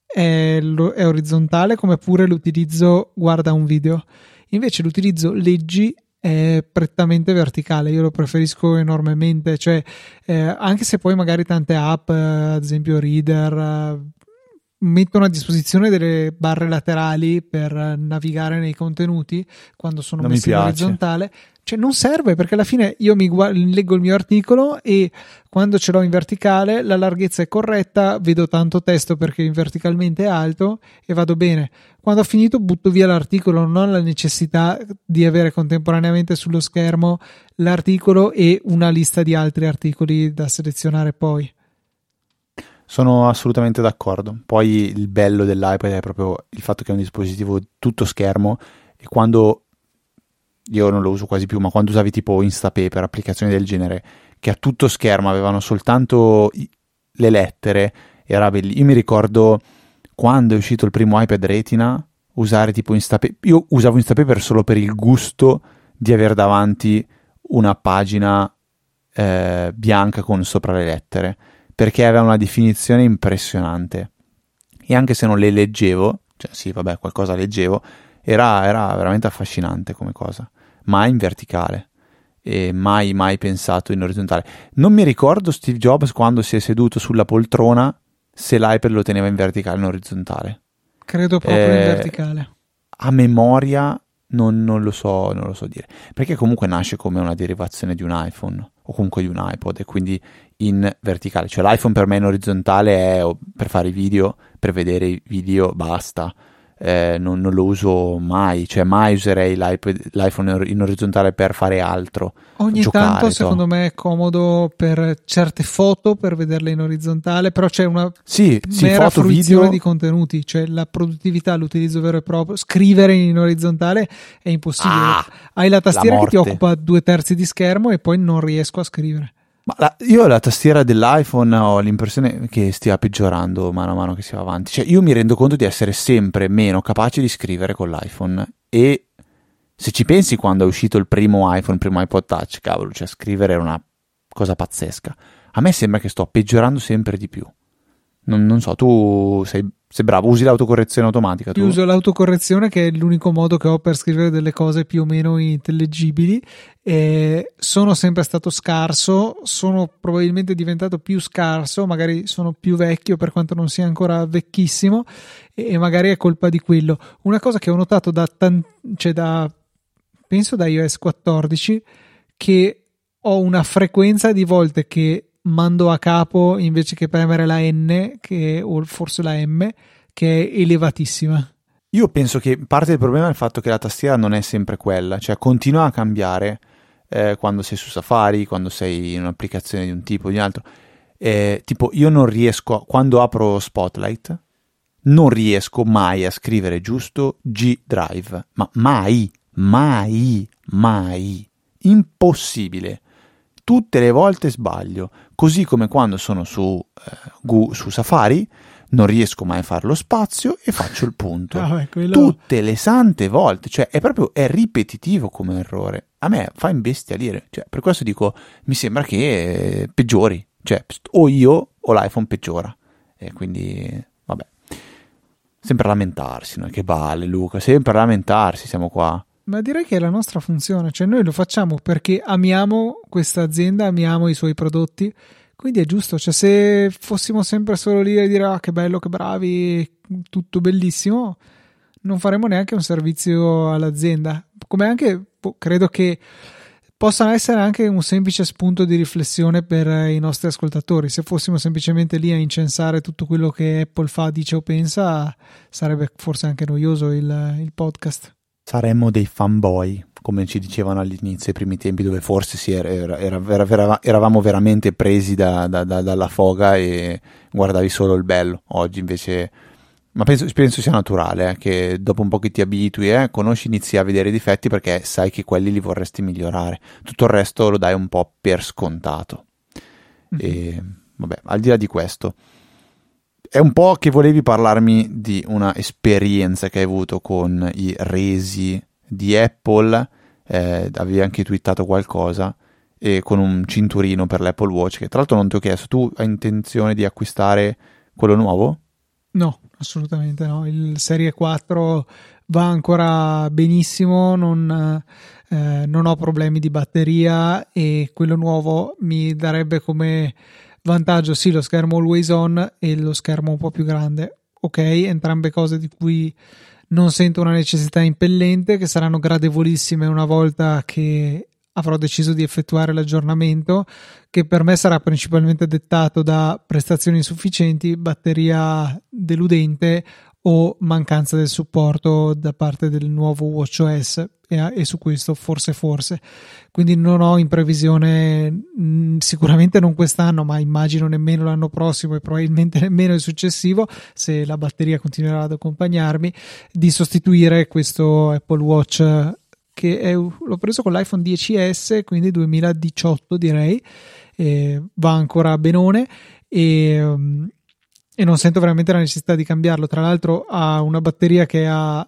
è, è orizzontale, come pure l'utilizzo guarda un video. Invece l'utilizzo leggi è prettamente verticale, io lo preferisco enormemente, cioè eh, anche se poi magari tante app, eh, ad esempio Reader, eh, mettono a disposizione delle barre laterali per navigare nei contenuti quando sono non messi in orizzontale. Cioè, non serve perché alla fine io mi guardo, leggo il mio articolo e quando ce l'ho in verticale la larghezza è corretta, vedo tanto testo perché verticalmente è alto e vado bene. Quando ho finito butto via l'articolo, non ho la necessità di avere contemporaneamente sullo schermo l'articolo e una lista di altri articoli da selezionare poi. Sono assolutamente d'accordo. Poi il bello dell'iPad è proprio il fatto che è un dispositivo tutto schermo e quando io non lo uso quasi più, ma quando usavi tipo Instapaper, applicazioni del genere, che a tutto schermo avevano soltanto le lettere, era bellissimo. Io mi ricordo quando è uscito il primo iPad Retina, usare tipo Instapaper. Io usavo Instapaper solo per il gusto di avere davanti una pagina eh, bianca con sopra le lettere perché aveva una definizione impressionante. E anche se non le leggevo, cioè sì, vabbè, qualcosa leggevo, era, era veramente affascinante come cosa. Mai in verticale e mai, mai pensato in orizzontale. Non mi ricordo Steve Jobs quando si è seduto sulla poltrona se l'iPad lo teneva in verticale o in orizzontale. Credo proprio eh, in verticale. A memoria non, non, lo so, non lo so dire. Perché comunque nasce come una derivazione di un iPhone o comunque di un iPod e quindi in verticale. Cioè l'iPhone per me in orizzontale è per fare i video, per vedere i video, basta. Eh, non, non, lo uso mai, cioè mai userei l'iPhone in orizzontale per fare altro. Ogni giocare, tanto secondo me è comodo per certe foto per vederle in orizzontale, però c'è una sì, mera sì, fruizione video... di contenuti, cioè la produttività, l'utilizzo vero e proprio, scrivere in orizzontale è impossibile. Ah, Hai la tastiera la che ti occupa due terzi di schermo e poi non riesco a scrivere. Ma la, io la tastiera dell'iPhone ho l'impressione che stia peggiorando mano a mano che si va avanti. Cioè, io mi rendo conto di essere sempre meno capace di scrivere con l'iPhone. E se ci pensi, quando è uscito il primo iPhone, il primo iPod Touch, cavolo, cioè scrivere era una cosa pazzesca. A me sembra che sto peggiorando sempre di più. Non, non so, tu sei sei bravo, usi l'autocorrezione automatica. Tu? Io uso l'autocorrezione che è l'unico modo che ho per scrivere delle cose più o meno intellegibili. E sono sempre stato scarso, sono probabilmente diventato più scarso, magari sono più vecchio per quanto non sia ancora vecchissimo e magari è colpa di quello. Una cosa che ho notato da, tan- cioè da penso da iOS 14 che ho una frequenza di volte che mando a capo invece che premere la N che, o forse la M che è elevatissima. Io penso che parte del problema è il fatto che la tastiera non è sempre quella, cioè continua a cambiare eh, quando sei su Safari, quando sei in un'applicazione di un tipo o di un altro. Eh, tipo, io non riesco, quando apro Spotlight, non riesco mai a scrivere giusto G Drive, ma mai, mai, mai. Impossibile tutte le volte sbaglio, così come quando sono su, eh, su Safari non riesco mai a fare lo spazio e faccio il punto. [LAUGHS] Ah, quello... Tutte le sante volte, cioè è proprio è ripetitivo come errore. A me fa imbestialire, cioè, per questo dico mi sembra che eh, peggiori, cioè o io o l'iPhone peggiora. E quindi vabbè. Sempre a lamentarsi, no? che vale Luca, sempre a lamentarsi, siamo qua. Ma direi che è la nostra funzione, cioè noi lo facciamo perché amiamo questa azienda, amiamo i suoi prodotti, quindi è giusto, cioè se fossimo sempre solo lì a dire ah che bello, che bravi, tutto bellissimo, non faremo neanche un servizio all'azienda. Come anche boh, credo che possa essere anche un semplice spunto di riflessione per i nostri ascoltatori. Se fossimo semplicemente lì a incensare tutto quello che Apple fa, dice o pensa, sarebbe forse anche noioso il, il podcast saremmo dei fanboy, come ci dicevano all'inizio, ai primi tempi, dove forse si era, era, era, eravamo veramente presi da, da, da, dalla foga e guardavi solo il bello. Oggi invece, ma penso, penso sia naturale eh, che dopo un po' che ti abitui, eh, conosci, inizi a vedere i difetti perché sai che quelli li vorresti migliorare. Tutto il resto lo dai un po' per scontato. Mm-hmm. E vabbè, al di là di questo è un po' che volevi parlarmi di una esperienza che hai avuto con i resi di Apple, eh, avevi anche twittato qualcosa e con un cinturino per l'Apple Watch che tra l'altro non ti ho chiesto, tu hai intenzione di acquistare quello nuovo? No, assolutamente no. Il Serie 4 va ancora benissimo, non, eh, non ho problemi di batteria e quello nuovo mi darebbe come vantaggio sì lo schermo always on e lo schermo un po' più grande. Ok, entrambe cose di cui non sento una necessità impellente, che saranno gradevolissime una volta che avrò deciso di effettuare l'aggiornamento che per me sarà principalmente dettato da prestazioni insufficienti, batteria deludente o mancanza del supporto da parte del nuovo WatchOS e, e su questo forse forse. Quindi non ho in previsione mh, mm, sicuramente non quest'anno ma immagino nemmeno l'anno prossimo e probabilmente [LAUGHS] nemmeno il successivo se la batteria continuerà ad accompagnarmi di sostituire questo Apple Watch che è, l'ho preso con l'iPhone 10s quindi 2018 direi va ancora benone. E um, e non sento veramente la necessità di cambiarlo. Tra l'altro ha una batteria che ha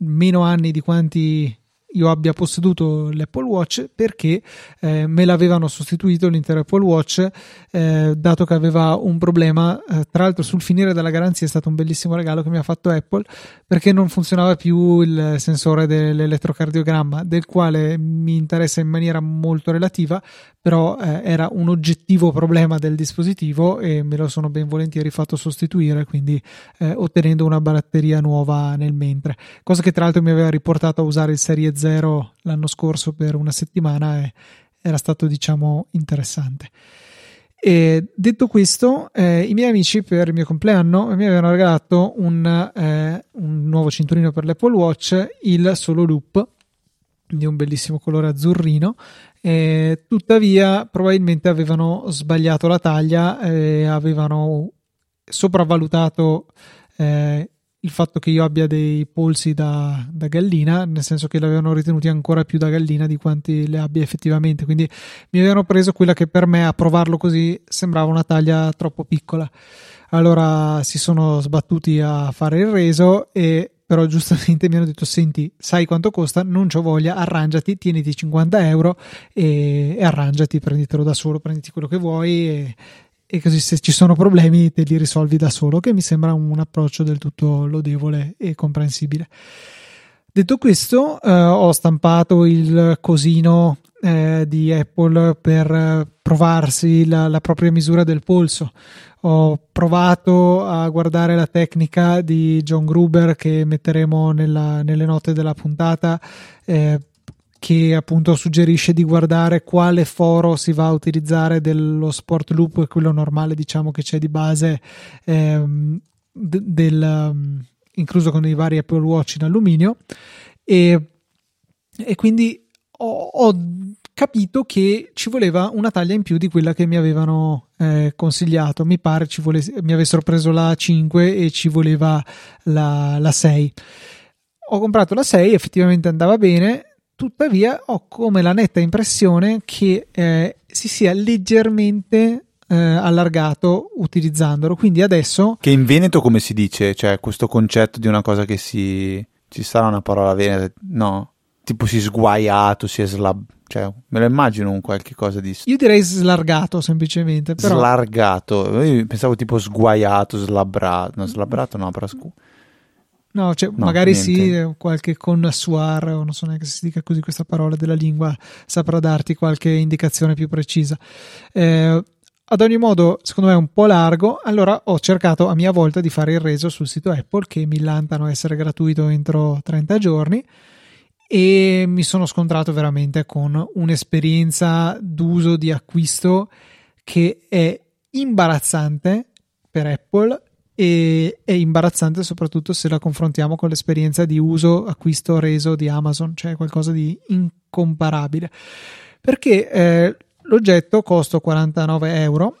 meno anni di quanti io abbia posseduto l'Apple Watch perché eh, me l'avevano sostituito l'intero Apple Watch eh, dato che aveva un problema eh, tra l'altro sul finire della garanzia è stato un bellissimo regalo che mi ha fatto Apple perché non funzionava più il sensore dell'elettrocardiogramma del quale mi interessa in maniera molto relativa però eh, era un oggettivo problema del dispositivo e me lo sono ben volentieri fatto sostituire quindi eh, ottenendo una batteria nuova nel mentre cosa che tra l'altro mi aveva riportato a usare il Serie 0 l'anno scorso per una settimana e era stato diciamo interessante. E detto questo, eh, i miei amici per il mio compleanno mi avevano regalato un, eh, un nuovo cinturino per l'Apple Watch, il Solo Loop, di un bellissimo colore azzurrino. Eh, tuttavia, probabilmente avevano sbagliato la taglia, e avevano sopravvalutato eh, il fatto che io abbia dei polsi da, da, gallina, nel senso che li avevano ritenuti ancora più da gallina di quanti le abbia effettivamente. Quindi mi avevano preso quella che per me, a provarlo così, sembrava una taglia troppo piccola. Allora si sono sbattuti a fare il reso e però giustamente mi hanno detto senti sai quanto costa non c'ho voglia arrangiati tieniti 50 euro e, e arrangiati prenditelo da solo prenditi quello che vuoi e, e così se ci sono problemi te li risolvi da solo, che mi sembra un approccio del tutto lodevole e comprensibile. Detto questo, eh, ho stampato il cosino eh, di Apple per provarsi la, la, propria misura del polso. Ho provato a guardare la tecnica di John Gruber che metteremo nella, nelle note della puntata eh, che appunto suggerisce di guardare quale foro si va a utilizzare dello sport loop, quello normale diciamo che c'è di base ehm, d- del, um, incluso con i vari Apple Watch in alluminio. E, e quindi ho, ho, capito che ci voleva una taglia in più di quella che mi avevano eh, consigliato mi pare ci volesse, mi avessero preso la 5 e ci voleva la, la 6 ho comprato la 6 effettivamente andava bene tuttavia ho come la netta impressione che eh, si sia leggermente eh, allargato utilizzandolo. Quindi adesso. Che in Veneto come si dice? Cioè, questo concetto di una cosa che si. Ci sarà una parola veneta? No. Tipo si è sguaiato, si è slab. Cioè, me lo immagino un qualche cosa di. Io direi slargato semplicemente. Però... Slargato. Io pensavo tipo sguaiato, slabrato. No, slabrato no, però. Scu- No, cioè, no, magari niente. sì, qualche connoissoir, o non so neanche se si dica così questa parola della lingua, saprà darti qualche indicazione più precisa. Eh, ad ogni modo, secondo me è un po' largo, allora ho cercato a mia volta di fare il reso sul sito Apple che mi lantano essere gratuito entro 30 giorni e mi sono scontrato veramente con un'esperienza d'uso di acquisto che è imbarazzante per Apple e è imbarazzante soprattutto se la confrontiamo con l'esperienza di uso, acquisto, reso di Amazon, cioè qualcosa di incomparabile. Perché eh, l'oggetto costa 49 euro,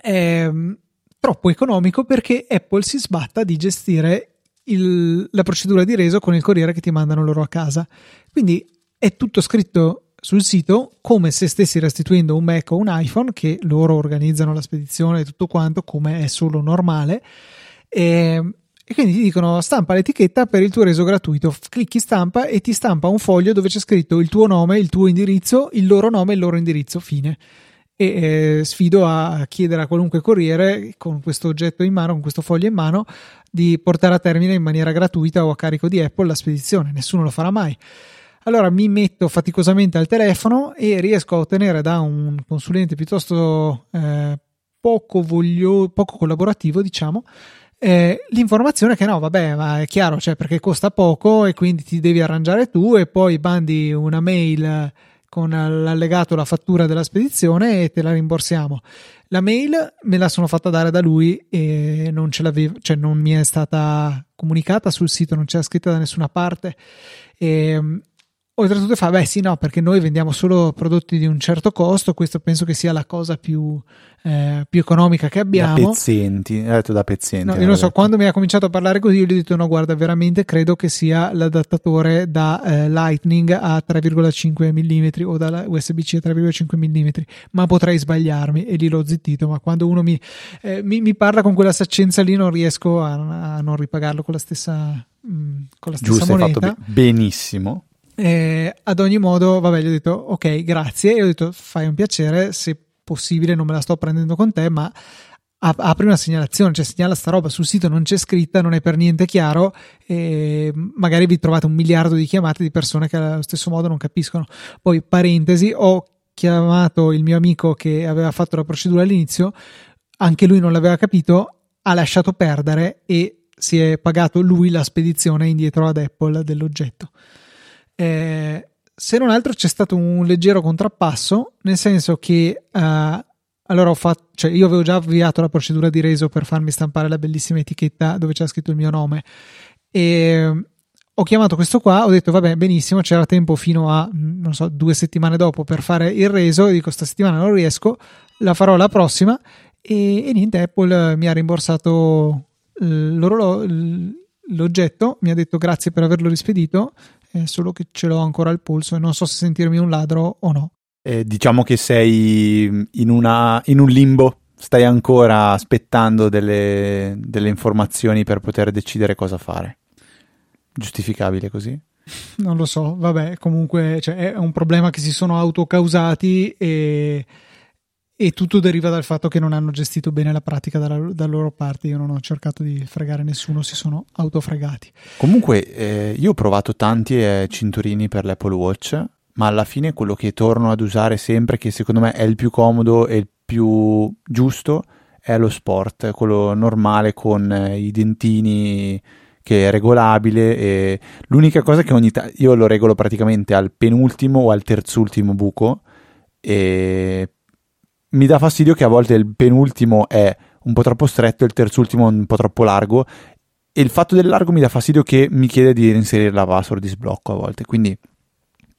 è mm, troppo economico perché Apple si sbatta di gestire il, la procedura di reso con il corriere che ti mandano loro a casa. Quindi è tutto scritto sul sito come se stessi restituendo un Mac o un iPhone che loro organizzano la spedizione e tutto quanto come è solo normale e, e quindi ti dicono stampa l'etichetta per il tuo reso gratuito. Clicchi stampa e ti stampa un foglio dove c'è scritto il tuo nome, il tuo indirizzo, il loro nome e il loro indirizzo, fine. E eh, sfido a chiedere a qualunque corriere con questo oggetto in mano, con questo foglio in mano, di portare a termine in maniera gratuita o a carico di Apple la spedizione. Nessuno lo farà mai. Allora mi metto faticosamente al telefono e riesco a ottenere da un consulente piuttosto eh, poco, voglio, poco collaborativo, diciamo, eh, l'informazione che no, vabbè, ma è chiaro, cioè perché costa poco e quindi ti devi arrangiare tu e poi bandi una mail con l'allegato la fattura della spedizione e te la rimborsiamo. La mail me la sono fatta dare da lui e non ce l'avevo, cioè non mi è stata comunicata sul sito, non c'era scritta da nessuna parte. E, Oltretutto fa, beh sì, no, perché noi vendiamo solo prodotti di un certo costo, questo penso che sia la cosa più, eh, più economica che abbiamo. Da pezzenti, hai detto da pezzenti. No, io non so, quando mi ha cominciato a parlare così, io gli ho detto, no, guarda, veramente credo che sia l'adattatore da eh, Lightning a 3,5 mm o da USB-C a 3,5 mm, ma potrei sbagliarmi e lì l'ho zittito, ma quando uno mi, eh, mi, mi parla con quella saccenza lì non riesco a, a non ripagarlo con la stessa, mh, mm, con la stessa Giusto, moneta. hai fatto benissimo. Eh, ad ogni modo, vabbè, gli ho detto ok, grazie. E ho detto fai un piacere, se possibile, non me la sto prendendo con te, ma apri una segnalazione, cioè segnala sta roba sul sito, non c'è scritta, non è per niente chiaro e magari vi trovate un miliardo di chiamate di persone che allo stesso modo non capiscono. Poi, parentesi, ho chiamato il mio amico che aveva fatto la procedura all'inizio, anche lui non l'aveva capito, ha lasciato perdere e si è pagato lui la spedizione indietro ad Apple dell'oggetto. Eh, se non altro c'è stato un leggero contrappasso, nel senso che uh, allora fatto, cioè io avevo già avviato la procedura di reso per farmi stampare la bellissima etichetta dove c'era scritto il mio nome. E ho chiamato questo qua, ho detto vabbè benissimo, c'era tempo fino a non so due settimane dopo per fare il reso, dico sta settimana non riesco, la farò la prossima. E, e niente, Apple mi ha rimborsato l'oggetto, mi ha detto grazie per averlo rispedito eh, solo che ce l'ho ancora al polso e non so se sentirmi un ladro o no. Eh, diciamo che sei in, una, in, un limbo, stai ancora aspettando delle, delle informazioni per poter decidere cosa fare. Giustificabile così? Non lo so, vabbè, comunque cioè, è un problema che si sono autocausati e e tutto deriva dal fatto che non hanno gestito bene la pratica dalla, dalla loro parte. Io non ho cercato di fregare nessuno, si sono autofregati. Comunque, eh, io ho provato tanti eh, cinturini per l'Apple Watch, ma alla fine quello che torno ad usare sempre, che secondo me è il più comodo e il più giusto, è lo sport, quello normale con eh, i dentini che è regolabile e l'unica cosa che ogni tanto io lo regolo praticamente al penultimo o al terzultimo buco e mi dà fastidio che a volte il penultimo è un po' troppo stretto e il terzultimo un po' troppo largo e il fatto del largo mi dà fastidio che mi chiede di inserire la password di sblocco a volte quindi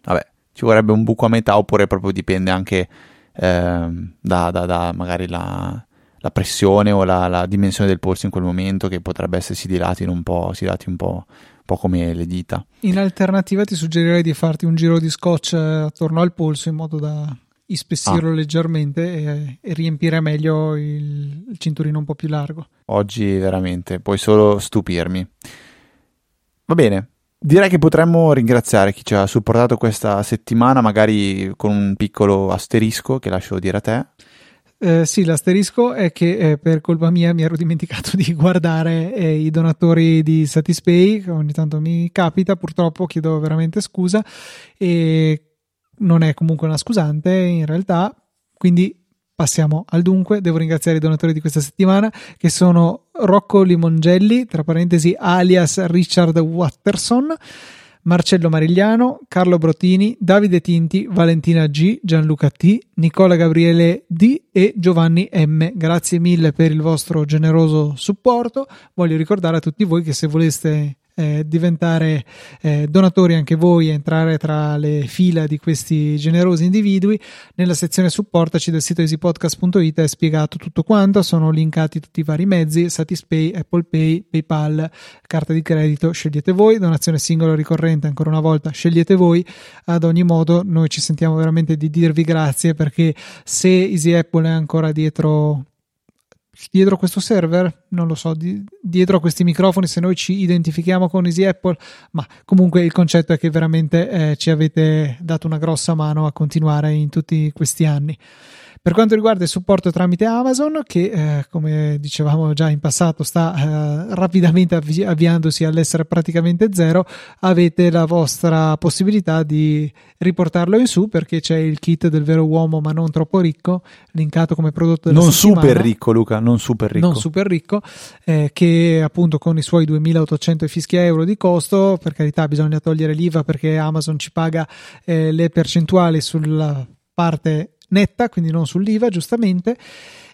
vabbè ci vorrebbe un buco a metà oppure proprio dipende anche eh, da, da, da, magari la, la pressione o la, la, dimensione del polso in quel momento che potrebbe essersi dilati un po', si dati un po', un po' come le dita. In alternativa ti suggerirei di farti un giro di scotch eh, attorno al polso in modo da ispessirlo ah. leggermente e, e, riempire meglio il, il, cinturino un po' più largo. Oggi veramente puoi solo stupirmi. Va bene, direi che potremmo ringraziare chi ci ha supportato questa settimana, magari con un piccolo asterisco che lascio dire a te. Eh, sì, l'asterisco è che eh, per colpa mia mi ero dimenticato [LAUGHS] di guardare eh, i donatori di Satispay, ogni tanto mi capita, purtroppo chiedo veramente scusa e non è comunque una scusante in realtà, quindi passiamo al dunque. Devo ringraziare i donatori di questa settimana che sono Rocco Limongelli, tra parentesi alias Richard Watterson, Marcello Marigliano, Carlo Brotini, Davide Tinti, Valentina G, Gianluca T, Nicola Gabriele D e Giovanni M. Grazie mille per il vostro generoso supporto. Voglio ricordare a tutti voi che se voleste eh, diventare eh, donatori anche voi, entrare tra le fila di questi generosi individui. Nella sezione supportaci del sito easypodcast.it è spiegato tutto quanto, sono linkati tutti i vari mezzi, Satispay, Apple Pay, PayPal, carta di credito, scegliete voi, donazione singola ricorrente, ancora una volta scegliete voi. Ad ogni modo, noi ci sentiamo veramente di dirvi grazie perché se Easy Apple è ancora dietro dietro questo server, non lo so, di, dietro a questi microfoni se noi ci identifichiamo con Easy Apple, ma comunque il concetto è che veramente eh, ci avete dato una grossa mano a continuare in tutti questi anni. Per quanto riguarda il supporto tramite Amazon, che eh, come dicevamo già in passato sta eh, rapidamente avvi- avviandosi all'essere praticamente zero, avete la vostra possibilità di riportarlo in su perché c'è il kit del vero uomo ma non troppo ricco, linkato come prodotto della non settimana. super ricco Luca, non super ricco. Non super ricco, eh, che appunto con i suoi 2800 e fischia euro di costo, per carità bisogna togliere l'IVA perché Amazon ci paga eh, le percentuali sulla parte netta, quindi non sull'IVA, giustamente.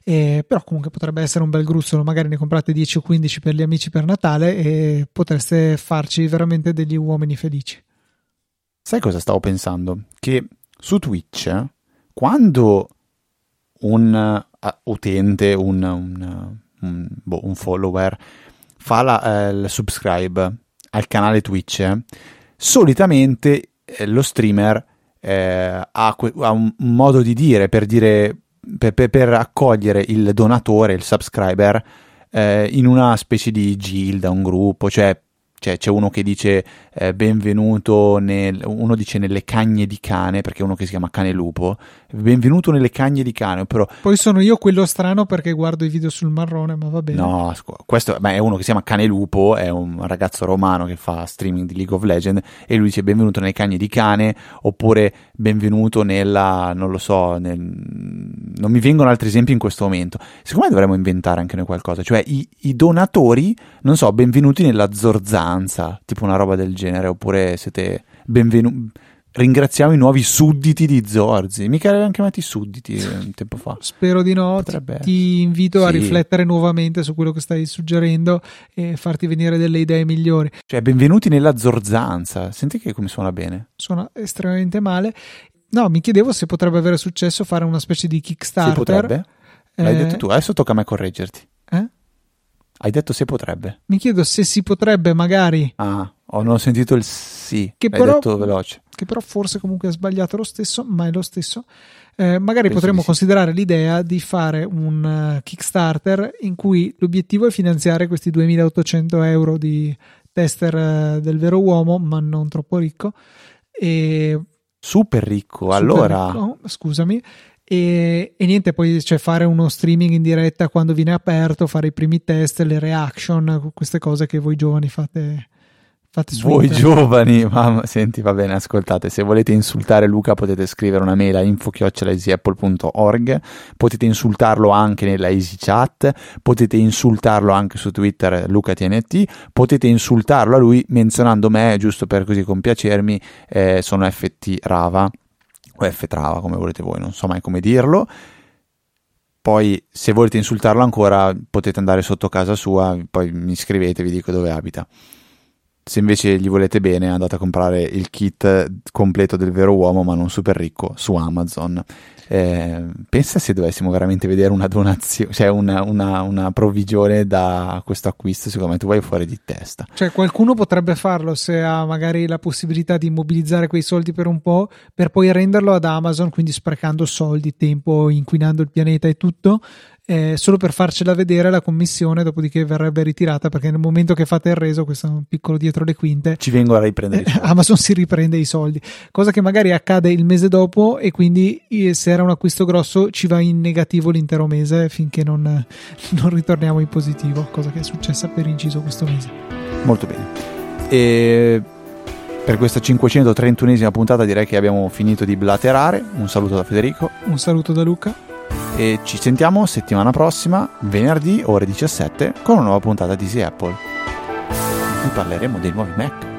Eh, però comunque potrebbe essere un bel gruzzolo, magari ne comprate 10 o 15 per gli amici per Natale e potreste farci veramente degli uomini felici. Sai cosa stavo pensando? Che su Twitch, quando un uh, utente, un, un, un, boh, un, follower, fa la, eh, il subscribe al canale Twitch, solitamente eh, lo streamer eh, ha, ha, un modo di dire per dire per, per, per accogliere il donatore, il subscriber eh, in una specie di gilda, un gruppo, cioè cioè, c'è uno che dice eh, benvenuto nel, uno dice nelle cagne di cane perché uno che si chiama cane lupo benvenuto nelle cagne di cane però poi sono io quello strano perché guardo i video sul marrone ma va bene no questo beh, è uno che si chiama cane lupo è un ragazzo romano che fa streaming di League of Legends e lui dice benvenuto nelle cagne di cane oppure benvenuto nella non lo so nel, non mi vengono altri esempi in questo momento secondo me dovremmo inventare anche noi qualcosa cioè i, i donatori non so benvenuti nella zorzana vacanza, tipo una roba del genere, oppure siete benvenuti. Ringraziamo i nuovi sudditi di Zorzi. Mica avevano chiamati sudditi un tempo fa. Spero di no. Potrebbe... Ti, invito sì. a riflettere nuovamente su quello che stai suggerendo e farti venire delle idee migliori. Cioè, benvenuti nella zorzanza. Senti che come suona bene. Suona estremamente male. No, mi chiedevo se potrebbe avere successo fare una specie di Kickstarter. Sì, potrebbe. L'hai eh... detto tu. Adesso tocca a me correggerti. Eh? Hai detto se potrebbe. Mi chiedo se si potrebbe magari. Ah, ho non ho sentito il sì. Che però, detto veloce. Che però forse comunque è sbagliato lo stesso, ma è lo stesso. Eh, magari Penso potremmo considerare sì. l'idea di fare un uh, Kickstarter in cui l'obiettivo è finanziare questi 2800 euro di tester uh, del vero uomo, ma non troppo ricco. E super ricco, super allora. Ricco, scusami e, e, niente, poi cioè, fare uno streaming in diretta quando viene aperto, fare i primi test, le reaction, queste cose che voi giovani fate. Fate su. Voi giovani, mamma, senti, va bene, ascoltate, se volete insultare Luca potete scrivere una mail a info.easyapple.org, potete insultarlo anche nella EasyChat, potete insultarlo anche su Twitter LucaTNT, potete insultarlo a lui menzionando me, giusto per così compiacermi, eh, sono FT Rava. O F-Trava come volete voi, non so mai come dirlo. Poi se volete insultarlo ancora potete andare sotto casa sua, poi mi scrivete, vi dico dove abita. Se invece gli volete bene andate a comprare il kit completo del vero uomo ma non super ricco su Amazon eh, pensa se dovessimo veramente vedere una donazione, cioè una, una, una, provvigione da questo acquisto, secondo me tu vai fuori di testa. Cioè qualcuno potrebbe farlo se ha magari la possibilità di immobilizzare quei soldi per un po', per poi renderlo ad Amazon, quindi sprecando soldi, tempo, inquinando il pianeta e tutto, eh, solo per farcela vedere la commissione, dopodiché verrebbe ritirata perché nel momento che fate il reso, questo è un piccolo dietro le quinte, ci vengono a riprendere. Eh, Amazon si riprende i soldi, cosa che magari accade il mese dopo e quindi eh, se era un acquisto grosso ci va in negativo l'intero mese finché non, [LAUGHS] non ritorniamo in positivo, cosa che è successa per inciso questo mese. Molto bene. E per questa 531esima puntata direi che abbiamo finito di blaterare. Un saluto da Federico. Un saluto da Luca e ci sentiamo settimana prossima, venerdì ore 17, con una nuova puntata di Easy Apple. In parleremo dei nuovi Mac.